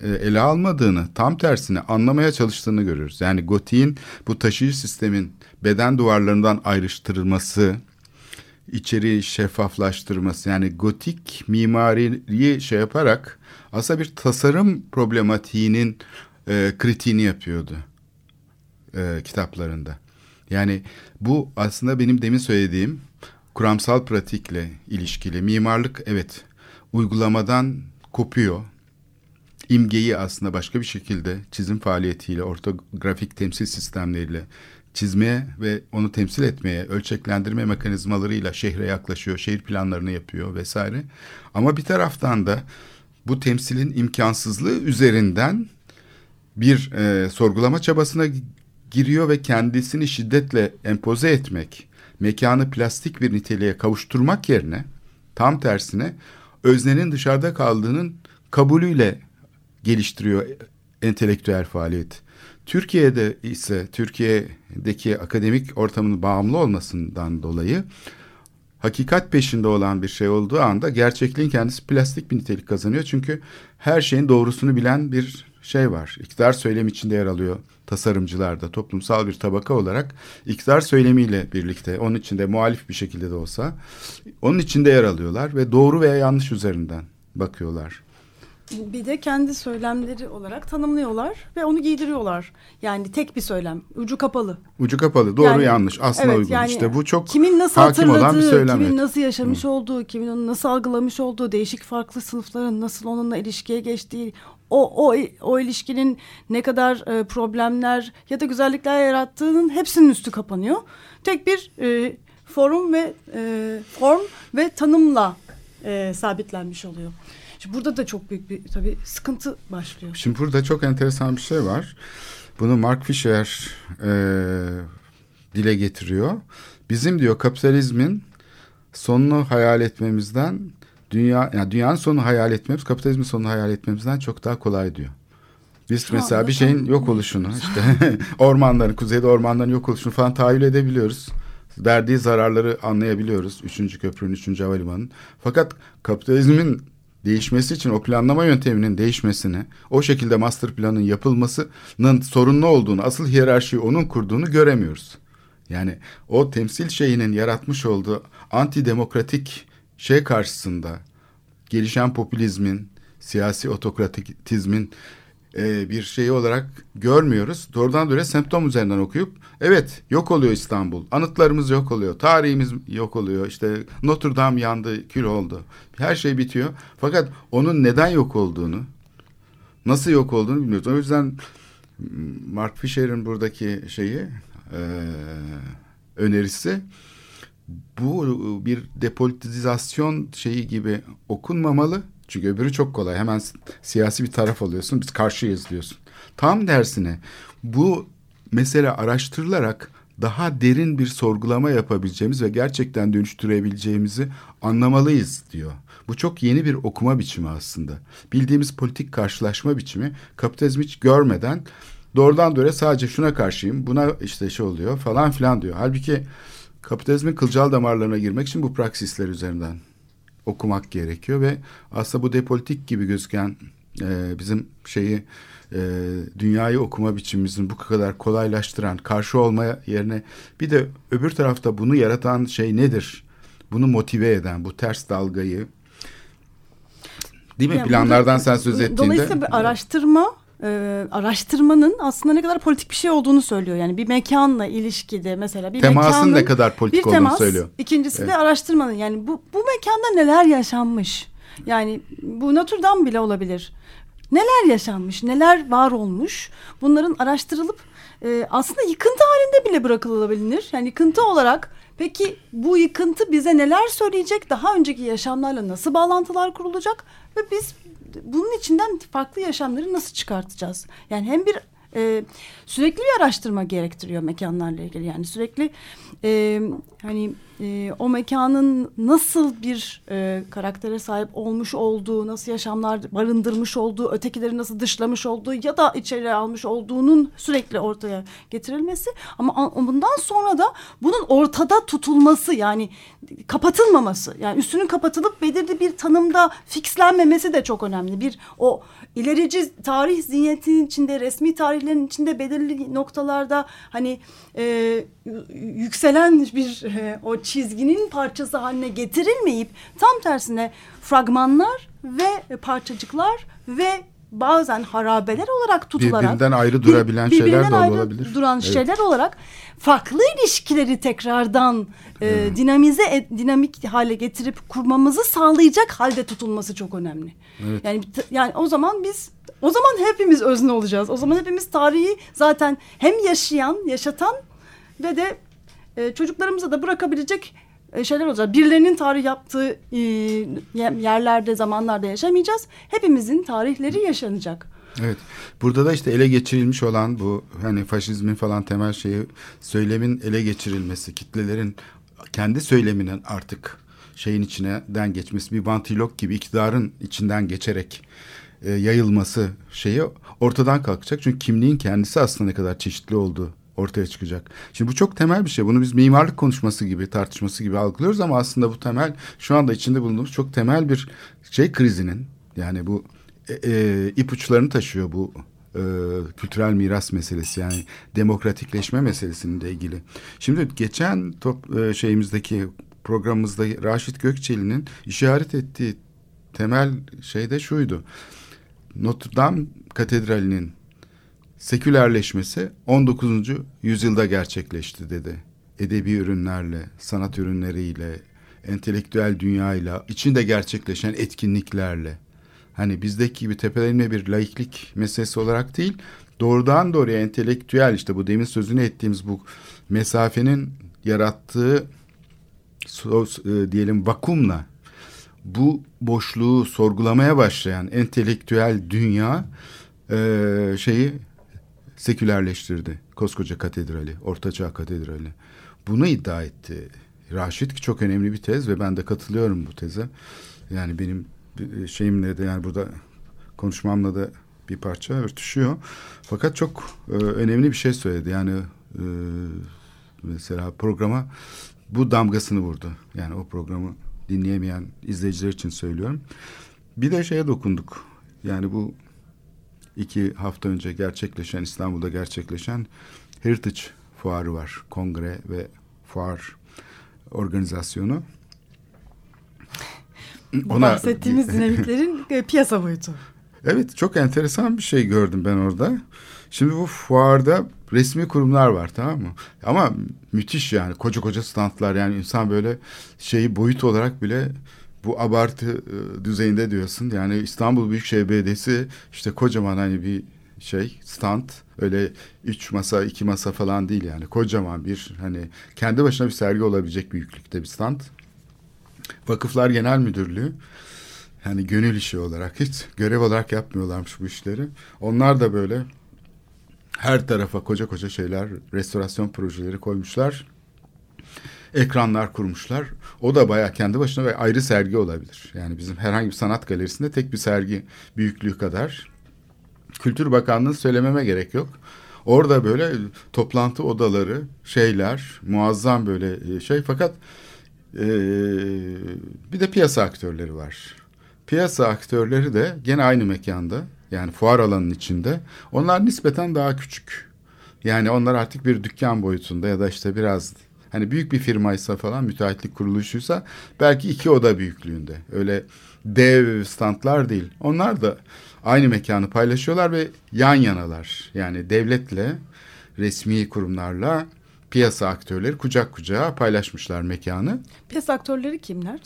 e, ele almadığını, tam tersine anlamaya çalıştığını görüyoruz. Yani gotiğin bu taşıyıcı sistemin beden duvarlarından ayrıştırılması, içeriği şeffaflaştırması yani gotik mimariyi şey yaparak aslında bir tasarım problematiğinin e, kritiğini yapıyordu e, kitaplarında. Yani bu aslında benim demin söylediğim kuramsal pratikle ilişkili. Mimarlık evet uygulamadan kopuyor. İmgeyi aslında başka bir şekilde çizim faaliyetiyle, ortografik temsil sistemleriyle çizmeye ve onu temsil etmeye, ölçeklendirme mekanizmalarıyla şehre yaklaşıyor, şehir planlarını yapıyor vesaire. Ama bir taraftan da bu temsilin imkansızlığı üzerinden bir e, sorgulama çabasına giriyor ve kendisini şiddetle empoze etmek, mekanı plastik bir niteliğe kavuşturmak yerine tam tersine öznenin dışarıda kaldığının kabulüyle geliştiriyor entelektüel faaliyet. Türkiye'de ise Türkiye'deki akademik ortamın bağımlı olmasından dolayı hakikat peşinde olan bir şey olduğu anda gerçekliğin kendisi plastik bir nitelik kazanıyor. Çünkü her şeyin doğrusunu bilen bir şey var. İktidar söylemi içinde yer alıyor tasarımcılarda toplumsal bir tabaka olarak iktidar söylemiyle birlikte onun içinde muhalif bir şekilde de olsa onun içinde yer alıyorlar ve doğru veya yanlış üzerinden bakıyorlar. Bir de kendi söylemleri olarak tanımlıyorlar ve onu giydiriyorlar. Yani tek bir söylem, ucu kapalı. Ucu kapalı, doğru Yani, yanlış, aslına evet, uygun. yani işte bu çok kimin nasıl hakim olan bir söylem. kimin nasıl yaşamış olduğu, kimin onu nasıl algılamış olduğu, değişik farklı sınıfların nasıl onunla ilişkiye geçtiği, o o o ilişkinin ne kadar e, problemler ya da güzellikler yarattığının hepsinin üstü kapanıyor. Tek bir e, forum ve e, form ve tanımla e, sabitlenmiş oluyor. Burada da çok büyük bir tabii sıkıntı başlıyor. Şimdi burada çok enteresan bir şey var. Bunu Mark Fisher e, dile getiriyor. Bizim diyor kapitalizmin sonunu hayal etmemizden dünya yani dünyanın sonunu hayal etmemiz kapitalizmin sonunu hayal etmemizden çok daha kolay diyor. Biz Şu mesela bir şeyin yok oluşunu [laughs] işte [laughs] ormanların kuzeyde ormanların yok oluşunu falan tahayyül edebiliyoruz. Verdiği zararları anlayabiliyoruz. Üçüncü köprünün, üçüncü havalimanının. Fakat kapitalizmin değişmesi için o planlama yönteminin değişmesini, o şekilde master planın yapılmasının sorunlu olduğunu, asıl hiyerarşiyi onun kurduğunu göremiyoruz. Yani o temsil şeyinin yaratmış olduğu antidemokratik şey karşısında gelişen popülizmin, siyasi otokratizmin e, bir şeyi olarak görmüyoruz. Doğrudan doğruya semptom üzerinden okuyup evet yok oluyor İstanbul. Anıtlarımız yok oluyor. Tarihimiz yok oluyor. İşte Notre Dame yandı, kül oldu. Her şey bitiyor. Fakat onun neden yok olduğunu, nasıl yok olduğunu bilmiyoruz. O yüzden Mark Fisher'in buradaki şeyi e, önerisi bu bir depolitizasyon şeyi gibi okunmamalı. Çünkü öbürü çok kolay. Hemen siyasi bir taraf alıyorsun. Biz karşıyız diyorsun. Tam dersine bu mesele araştırılarak daha derin bir sorgulama yapabileceğimiz ve gerçekten dönüştürebileceğimizi anlamalıyız diyor. Bu çok yeni bir okuma biçimi aslında. Bildiğimiz politik karşılaşma biçimi kapitalizmi hiç görmeden doğrudan doğruya sadece şuna karşıyım, buna işte şey oluyor falan filan diyor. Halbuki kapitalizmin kılcal damarlarına girmek için bu praksisler üzerinden okumak gerekiyor ve aslında bu depolitik gibi gözüken e, bizim şeyi e, dünyayı okuma biçimimizin bu kadar kolaylaştıran karşı olmaya yerine bir de öbür tarafta bunu yaratan şey nedir? Bunu motive eden bu ters dalgayı değil mi? Yani Planlardan burada- sen söz ettiğinde. Dolayısıyla bir araştırma e, araştırmanın aslında ne kadar politik bir şey olduğunu söylüyor. Yani bir mekanla ilişkide mesela bir Temasın mekanın ne kadar politik bir olduğunu temas, söylüyor. İkincisi Evet. de araştırmanın yani bu bu mekanda neler yaşanmış? Yani bu Notre bile olabilir. Neler yaşanmış, neler var olmuş? Bunların araştırılıp e, aslında yıkıntı halinde bile bırakılabilir. Yani yıkıntı olarak peki bu yıkıntı bize neler söyleyecek? Daha önceki yaşamlarla nasıl bağlantılar kurulacak? Ve biz bunun içinden farklı yaşamları nasıl çıkartacağız? Yani hem bir e, sürekli bir araştırma gerektiriyor mekanlarla ilgili. Yani sürekli e, hani e, o mekanın nasıl bir e, karaktere sahip olmuş olduğu, nasıl yaşamlar barındırmış olduğu, ötekileri nasıl dışlamış olduğu ya da içeri almış olduğunun sürekli ortaya getirilmesi. Ama bundan sonra da bunun ortada tutulması yani kapatılmaması. Yani üstünün kapatılıp belirli bir tanımda fixlenmemesi de çok önemli. Bir o ilerici tarih zihniyetinin içinde, resmi tarihlerin içinde belirli noktalarda hani e, yükselen bir e, o çizginin parçası haline getirilmeyip tam tersine fragmanlar ve parçacıklar ve bazen harabeler olarak tutularak Birbirinden ayrı bir- durabilen şeyler birbirinden de ayrı olabilir. duran Evet. şeyler olarak farklı ilişkileri tekrardan e, dinamize et- dinamik hale getirip kurmamızı sağlayacak halde tutulması çok önemli. Yani t- yani o zaman biz o zaman hepimiz özne olacağız. O zaman hepimiz tarihi zaten hem yaşayan, yaşatan ve de e, çocuklarımıza da bırakabilecek şeyler olacak. Birilerinin tarih yaptığı e, ye- yerlerde, zamanlarda yaşamayacağız. Hepimizin tarihleri yaşanacak. Evet. Burada da işte ele geçirilmiş olan bu hani faşizmin falan temel şeyi söylemin ele geçirilmesi, kitlelerin kendi söyleminin artık şeyin içinden geçmesi, bir vantilok gibi iktidarın içinden geçerek e, yayılması şeyi ortadan kalkacak. Çünkü kimliğin kendisi aslında ne kadar çeşitli olduğu ortaya çıkacak. Şimdi bu çok temel bir şey. Bunu biz mimarlık konuşması gibi, tartışması gibi algılıyoruz ama aslında bu temel şu anda içinde bulunduğumuz çok temel bir şey krizinin yani bu e, e, ipuçlarını taşıyor bu e, kültürel miras meselesi yani demokratikleşme meselesinin de ilgili. Şimdi geçen top, e, şeyimizdeki programımızda Raşit Gökçeli'nin işaret ettiği temel şey de şuydu. Notre Dame Katedrali'nin sekülerleşmesi 19. yüzyılda gerçekleşti dedi. Edebi ürünlerle, sanat ürünleriyle, entelektüel dünyayla, içinde gerçekleşen etkinliklerle. Hani bizdeki gibi tepelerimle bir laiklik meselesi olarak değil, doğrudan doğruya entelektüel işte bu demin sözünü ettiğimiz bu mesafenin yarattığı sos, e, diyelim vakumla bu boşluğu sorgulamaya başlayan entelektüel dünya e, şeyi sekülerleştirdi. Koskoca katedrali, Ortaçağ Katedrali. Bunu iddia etti. Raşit ki çok önemli bir tez ve ben de katılıyorum bu teze. Yani benim şeyimle de yani burada konuşmamla da bir parça örtüşüyor. Fakat çok e, önemli bir şey söyledi. Yani e, mesela programa bu damgasını vurdu. Yani o programı dinleyemeyen izleyiciler için söylüyorum. Bir de şeye dokunduk. Yani bu iki hafta önce gerçekleşen İstanbul'da gerçekleşen Heritage Fuarı var. Kongre ve fuar organizasyonu. Ona, bahsettiğimiz dinamiklerin [laughs] e, piyasa boyutu. Evet çok enteresan bir şey gördüm ben orada. Şimdi bu fuarda resmi kurumlar var tamam mı? Ama müthiş yani koca koca standlar yani insan böyle şeyi boyut olarak bile bu abartı e, düzeyinde diyorsun. Yani İstanbul Büyükşehir Belediyesi işte kocaman hani bir şey stand öyle üç masa iki masa falan değil yani kocaman bir hani kendi başına bir sergi olabilecek büyüklükte bir stand. Vakıflar Genel Müdürlüğü yani gönül işi olarak hiç görev olarak yapmıyorlarmış bu işleri. Onlar da böyle her tarafa koca koca şeyler, restorasyon projeleri koymuşlar. Ekranlar kurmuşlar. O da bayağı kendi başına ve ayrı sergi olabilir. Yani bizim herhangi bir sanat galerisinde tek bir sergi büyüklüğü kadar. Kültür Bakanlığı söylememe gerek yok. Orada böyle toplantı odaları, şeyler, muazzam böyle e, şey fakat e, bir de piyasa aktörleri var. Piyasa aktörleri de gene aynı mekanda yani fuar alanının içinde. Onlar nispeten daha küçük. Yani onlar artık bir dükkan boyutunda ya da işte biraz hani büyük bir firmaysa falan müteahhitlik kuruluşuysa belki iki oda büyüklüğünde. Öyle dev standlar değil. Onlar da aynı mekanı paylaşıyorlar ve yan yanalar. Yani devletle, resmi kurumlarla piyasa aktörleri kucak kucağa paylaşmışlar mekanı. Piyasa aktörleri kimler?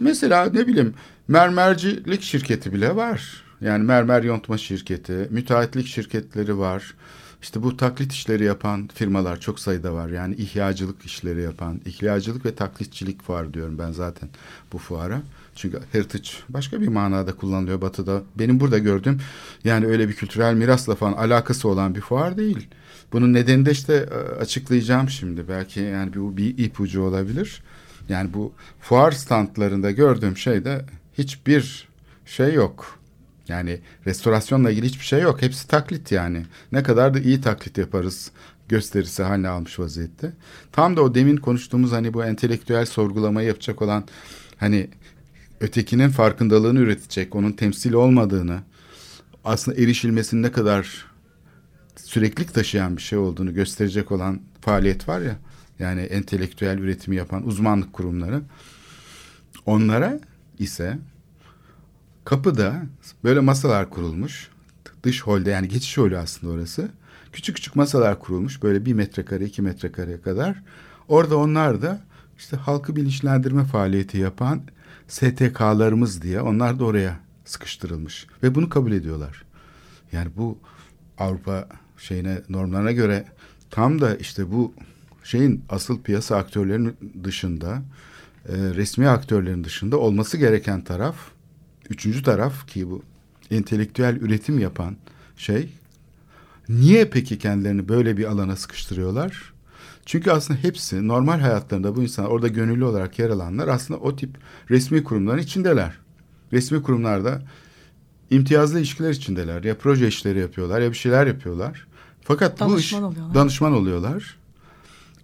Mesela ne bileyim mermercilik şirketi bile var. Yani mermer yontma şirketi, müteahhitlik şirketleri var. İşte bu taklit işleri yapan firmalar çok sayıda var. Yani ihyacılık işleri yapan, ihyacılık ve taklitçilik var diyorum ben zaten bu fuara. Çünkü heritage başka bir manada kullanılıyor batıda. Benim burada gördüğüm yani öyle bir kültürel mirasla falan alakası olan bir fuar değil. Bunun nedeni de işte e, açıklayacağım şimdi. Belki yani bu bir ipucu olabilir. Yani bu fuar standlarında gördüğüm şeyde hiçbir şey yok. Yani restorasyonla ilgili hiçbir şey yok. Hepsi taklit yani. Ne kadar da iyi taklit yaparız gösterisi haline almış vaziyette. Tam da o demin konuştuğumuz hani bu entelektüel sorgulamayı yapacak olan hani ötekinin farkındalığını üretecek, onun temsil olmadığını, aslında erişilmesinin ne kadar süreklilik taşıyan bir şey olduğunu gösterecek olan faaliyet var ya. Yani entelektüel üretimi yapan uzmanlık kurumları. Onlara ise kapıda böyle masalar kurulmuş. Dış holde yani geçiş holü aslında orası. Küçük küçük masalar kurulmuş böyle bir metrekare iki metrekareye kadar. Orada onlar da işte halkı bilinçlendirme faaliyeti yapan STK'larımız diye onlar da oraya sıkıştırılmış. Ve bunu kabul ediyorlar. Yani bu Avrupa şeyine normlarına göre tam da işte bu şeyin asıl piyasa aktörlerinin dışında e, resmi aktörlerin dışında olması gereken taraf üçüncü taraf ki bu entelektüel üretim yapan şey niye peki kendilerini böyle bir alana sıkıştırıyorlar? Çünkü aslında hepsi normal hayatlarında bu insanlar orada gönüllü olarak yer alanlar aslında o tip resmi kurumların içindeler. Resmi kurumlarda imtiyazlı ilişkiler içindeler. Ya proje işleri yapıyorlar ya bir şeyler yapıyorlar. Fakat danışman bu iş oluyorlar. danışman oluyorlar.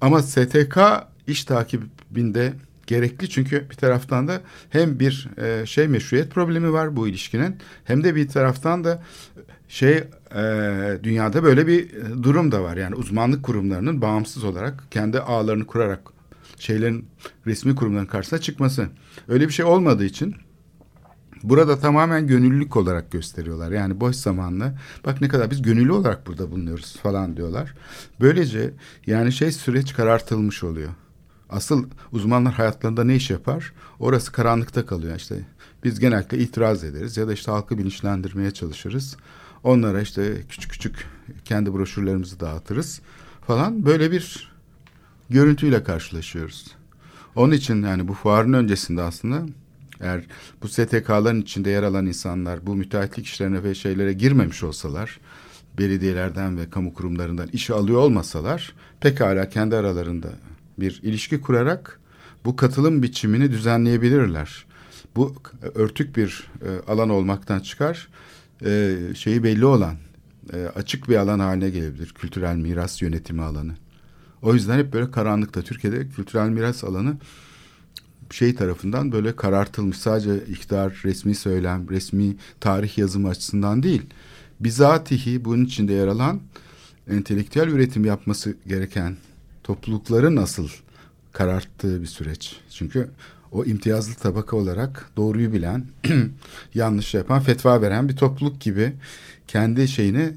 Ama STK iş takibinde gerekli çünkü bir taraftan da hem bir e, şey meşruiyet problemi var bu ilişkinin hem de bir taraftan da şey e, dünyada böyle bir durum da var yani uzmanlık kurumlarının bağımsız olarak kendi ağlarını kurarak şeylerin resmi kurumların karşısına çıkması öyle bir şey olmadığı için Burada tamamen gönüllülük olarak gösteriyorlar. Yani boş zamanla bak ne kadar biz gönüllü olarak burada bulunuyoruz falan diyorlar. Böylece yani şey süreç karartılmış oluyor. Asıl uzmanlar hayatlarında ne iş yapar? Orası karanlıkta kalıyor işte. Biz genellikle itiraz ederiz ya da işte halkı bilinçlendirmeye çalışırız. Onlara işte küçük küçük kendi broşürlerimizi dağıtırız falan. Böyle bir görüntüyle karşılaşıyoruz. Onun için yani bu fuarın öncesinde aslında eğer bu STK'ların içinde yer alan insanlar bu müteahhitlik işlerine ve şeylere girmemiş olsalar, belediyelerden ve kamu kurumlarından işi alıyor olmasalar, pekala kendi aralarında bir ilişki kurarak bu katılım biçimini düzenleyebilirler. Bu örtük bir e, alan olmaktan çıkar, e, şeyi belli olan, e, açık bir alan haline gelebilir. Kültürel miras yönetimi alanı. O yüzden hep böyle karanlıkta. Türkiye'de kültürel miras alanı şey tarafından böyle karartılmış. Sadece iktidar, resmi söylem, resmi tarih yazımı açısından değil. Bizatihi bunun içinde yer alan entelektüel üretim yapması gereken toplulukların nasıl kararttığı bir süreç. Çünkü o imtiyazlı tabaka olarak doğruyu bilen, [clears throat] yanlış yapan, fetva veren bir topluluk gibi kendi şeyini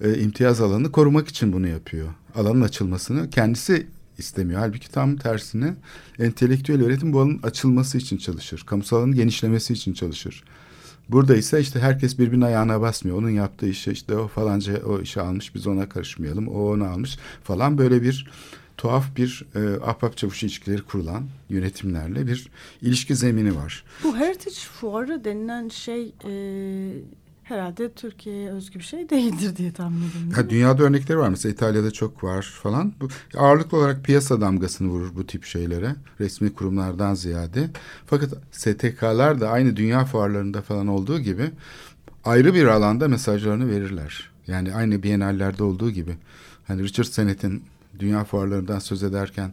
e, imtiyaz alanını korumak için bunu yapıyor. Alanın açılmasını kendisi istemiyor. Halbuki tam tersine entelektüel öğretim bu alanın açılması için çalışır. Kamusal alanın genişlemesi için çalışır. Burada ise işte herkes birbirinin ayağına basmıyor. Onun yaptığı işe işte o falanca o işi almış biz ona karışmayalım. O onu almış falan böyle bir tuhaf bir e, ahbap çavuş ilişkileri kurulan yönetimlerle bir ilişki zemini var. Bu Heritage Fuarı denilen şey e, herhalde Türkiye'ye özgü bir şey değildir diye tahmin ediyorum. Ha, dünyada örnekleri var. Mesela İtalya'da çok var falan. Bu, ağırlıklı olarak piyasa damgasını vurur bu tip şeylere. Resmi kurumlardan ziyade. Fakat STK'lar da aynı dünya fuarlarında falan olduğu gibi ayrı bir alanda mesajlarını verirler. Yani aynı Biennallerde olduğu gibi. Hani Richard Sennett'in dünya fuarlarından söz ederken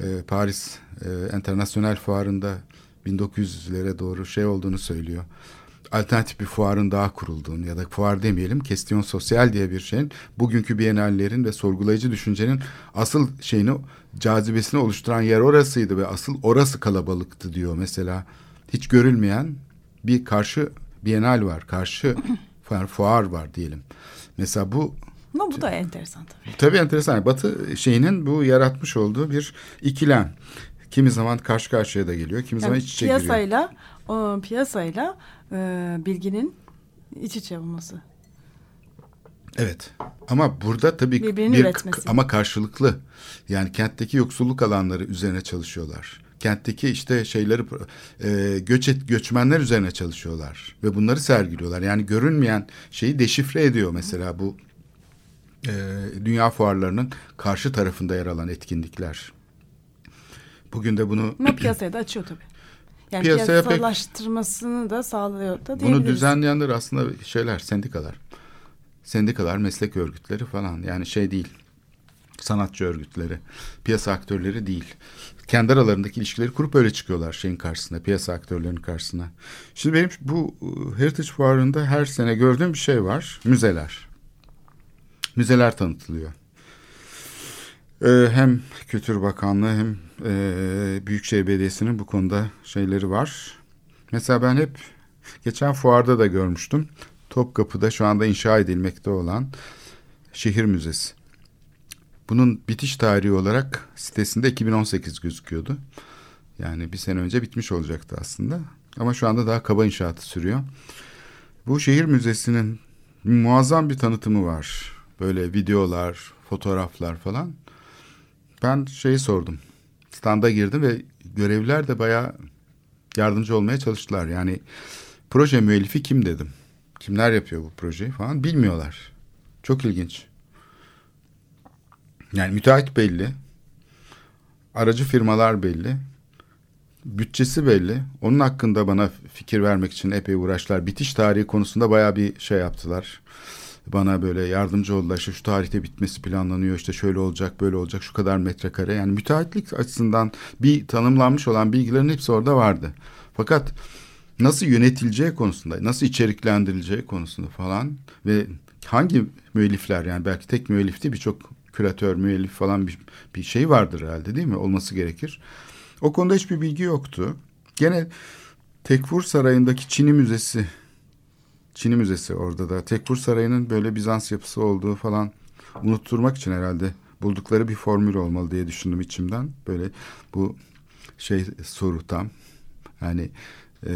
e, Paris e, Internasyonel Fuarı'nda 1900'lere doğru şey olduğunu söylüyor alternatif bir fuarın daha kurulduğunu ya da fuar demeyelim kestiyon sosyal diye bir şeyin bugünkü bienallerin ve sorgulayıcı düşüncenin asıl şeyini cazibesini oluşturan yer orasıydı ve asıl orası kalabalıktı diyor mesela. Hiç görülmeyen bir karşı bienal var. Karşı fuar var diyelim. Mesela bu ama bu da enteresan tabii. Tabii enteresan. Batı şeyinin bu yaratmış olduğu bir ikilem. Kimi zaman karşı karşıya da geliyor, kimi yani zaman iç içe piyasayla, giriyor. O, piyasayla e, bilginin iç içe olması. Evet. Ama burada tabii Birbirini bir üretmesi. ama karşılıklı. Yani kentteki yoksulluk alanları üzerine çalışıyorlar. Kentteki işte şeyleri e, göç et, göçmenler üzerine çalışıyorlar ve bunları sergiliyorlar. Yani görünmeyen şeyi deşifre ediyor mesela bu e, dünya fuarlarının karşı tarafında yer alan etkinlikler. Bugün de bunu ama piyasaya da açıyor tabii. Yani Piyasaya pek- piyasalaştırmasını da sağlıyor da Bunu düzenleyenler aslında şeyler, sendikalar. Sendikalar, meslek örgütleri falan. Yani şey değil. Sanatçı örgütleri, piyasa aktörleri değil. Kendi aralarındaki ilişkileri kurup öyle çıkıyorlar şeyin karşısına, piyasa aktörlerinin karşısına. Şimdi benim bu e, Heritage Fuarı'nda her sene gördüğüm bir şey var. Müzeler. Müzeler tanıtılıyor. Ee, hem Kültür Bakanlığı hem e, Büyükşehir Belediyesi'nin bu konuda şeyleri var. Mesela ben hep geçen fuarda da görmüştüm. Topkapı'da şu anda inşa edilmekte olan şehir müzesi. Bunun bitiş tarihi olarak sitesinde 2018 gözüküyordu. Yani bir sene önce bitmiş olacaktı aslında. Ama şu anda daha kaba inşaatı sürüyor. Bu şehir müzesinin muazzam bir tanıtımı var. Böyle videolar, fotoğraflar falan. Ben şeyi sordum. Standa girdim ve görevliler de bayağı yardımcı olmaya çalıştılar. Yani proje müellifi kim dedim. Kimler yapıyor bu projeyi falan bilmiyorlar. Çok ilginç. Yani müteahhit belli. Aracı firmalar belli. Bütçesi belli. Onun hakkında bana fikir vermek için epey uğraştılar. Bitiş tarihi konusunda bayağı bir şey yaptılar bana böyle yardımcı oldular. İşte şu tarihte bitmesi planlanıyor. İşte şöyle olacak, böyle olacak, şu kadar metrekare. Yani müteahhitlik açısından bir tanımlanmış olan bilgilerin hepsi orada vardı. Fakat nasıl yönetileceği konusunda, nasıl içeriklendirileceği konusunda falan ve hangi müellifler yani belki tek müellif değil birçok küratör, müellif falan bir, bir şey vardır herhalde değil mi? Olması gerekir. O konuda hiçbir bilgi yoktu. Gene Tekfur Sarayı'ndaki Çin'i Müzesi. Çin'i Müzesi orada da. Tekfur Sarayı'nın böyle Bizans yapısı olduğu falan unutturmak için herhalde buldukları bir formül olmalı diye düşündüm içimden. Böyle bu şey soru tam. Yani e,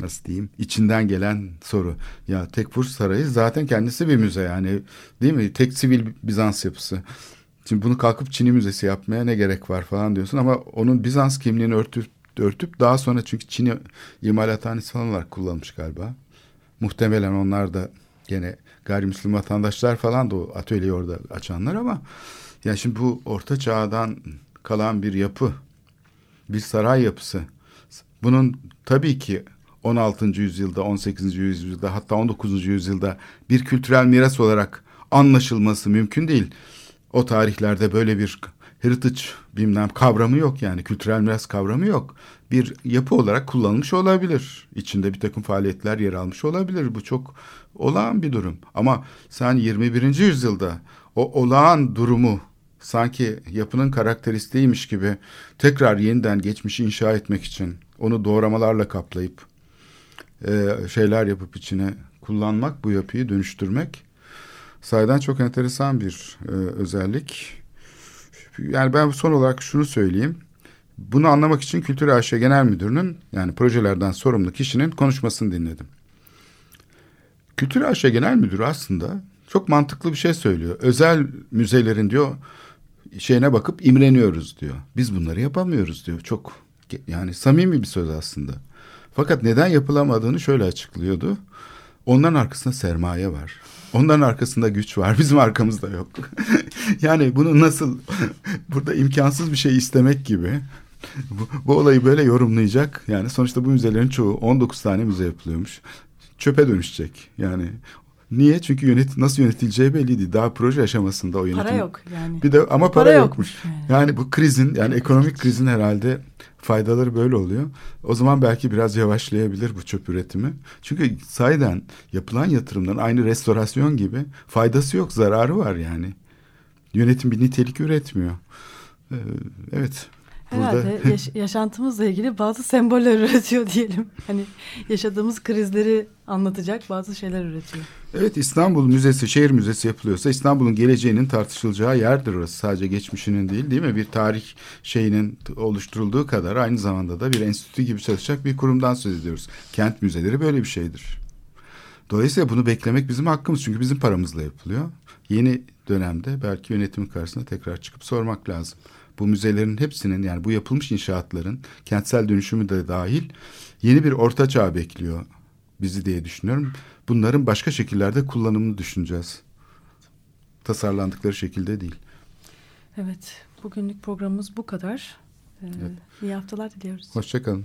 nasıl diyeyim içinden gelen soru. Ya Tekfur Sarayı zaten kendisi bir müze yani değil mi? Tek sivil Bizans yapısı. Şimdi bunu kalkıp Çin'i müzesi yapmaya ne gerek var falan diyorsun ama onun Bizans kimliğini örtüp örtüp daha sonra çünkü Çin'i imalathanesi falan olarak kullanmış galiba. Muhtemelen onlar da gene gayrimüslim vatandaşlar falan da o atölyeyi orada açanlar ama yani şimdi bu orta çağdan kalan bir yapı, bir saray yapısı. Bunun tabii ki 16. yüzyılda, 18. yüzyılda hatta 19. yüzyılda bir kültürel miras olarak anlaşılması mümkün değil. O tarihlerde böyle bir heritage bilmem kavramı yok yani kültürel miras kavramı yok. Bir yapı olarak kullanılmış olabilir. İçinde bir takım faaliyetler yer almış olabilir. Bu çok olağan bir durum. Ama sen 21. yüzyılda o olağan durumu sanki yapının karakteristiğiymiş gibi tekrar yeniden geçmişi inşa etmek için onu doğramalarla kaplayıp e, şeyler yapıp içine kullanmak bu yapıyı dönüştürmek sayeden çok enteresan bir e, özellik. Yani ben son olarak şunu söyleyeyim. Bunu anlamak için Kültür AŞ Genel Müdürü'nün yani projelerden sorumlu kişinin konuşmasını dinledim. Kültür AŞ Genel Müdürü aslında çok mantıklı bir şey söylüyor. Özel müzelerin diyor şeyine bakıp imreniyoruz diyor. Biz bunları yapamıyoruz diyor. Çok yani samimi bir söz aslında. Fakat neden yapılamadığını şöyle açıklıyordu. Onların arkasında sermaye var. Onların arkasında güç var. Bizim arkamızda yok. [laughs] yani bunu nasıl [laughs] burada imkansız bir şey istemek gibi bu, bu olayı böyle yorumlayacak. Yani sonuçta bu müzelerin çoğu 19 tane müze yapılıyormuş. Çöpe dönüşecek. Yani Niye? Çünkü yönet nasıl yönetileceği belliydi. Daha proje aşamasında o yönetim. Para yok yani. Bir de ama para, para yokmuş. yokmuş Yani. yani bu krizin yani ekonomik krizin herhalde faydaları böyle oluyor. O zaman belki biraz yavaşlayabilir bu çöp üretimi. Çünkü sayeden yapılan yatırımların aynı restorasyon gibi faydası yok, zararı var yani. Yönetim bir nitelik üretmiyor. Ee, evet. Herhalde Burada... yaş- [laughs] yaşantımızla ilgili bazı semboller üretiyor diyelim. Hani yaşadığımız krizleri anlatacak bazı şeyler üretiyor. Evet İstanbul Müzesi, şehir müzesi yapılıyorsa İstanbul'un geleceğinin tartışılacağı yerdir orası. Sadece geçmişinin değil değil mi? Bir tarih şeyinin oluşturulduğu kadar aynı zamanda da bir enstitü gibi çalışacak bir kurumdan söz ediyoruz. Kent müzeleri böyle bir şeydir. Dolayısıyla bunu beklemek bizim hakkımız çünkü bizim paramızla yapılıyor. Yeni dönemde belki yönetimin karşısına tekrar çıkıp sormak lazım. Bu müzelerin hepsinin yani bu yapılmış inşaatların kentsel dönüşümü de dahil yeni bir orta çağ bekliyor bizi diye düşünüyorum. Bunların başka şekillerde kullanımını düşüneceğiz. Tasarlandıkları şekilde değil. Evet, bugünlük programımız bu kadar. Ee, evet. İyi haftalar diliyoruz. Hoşçakalın.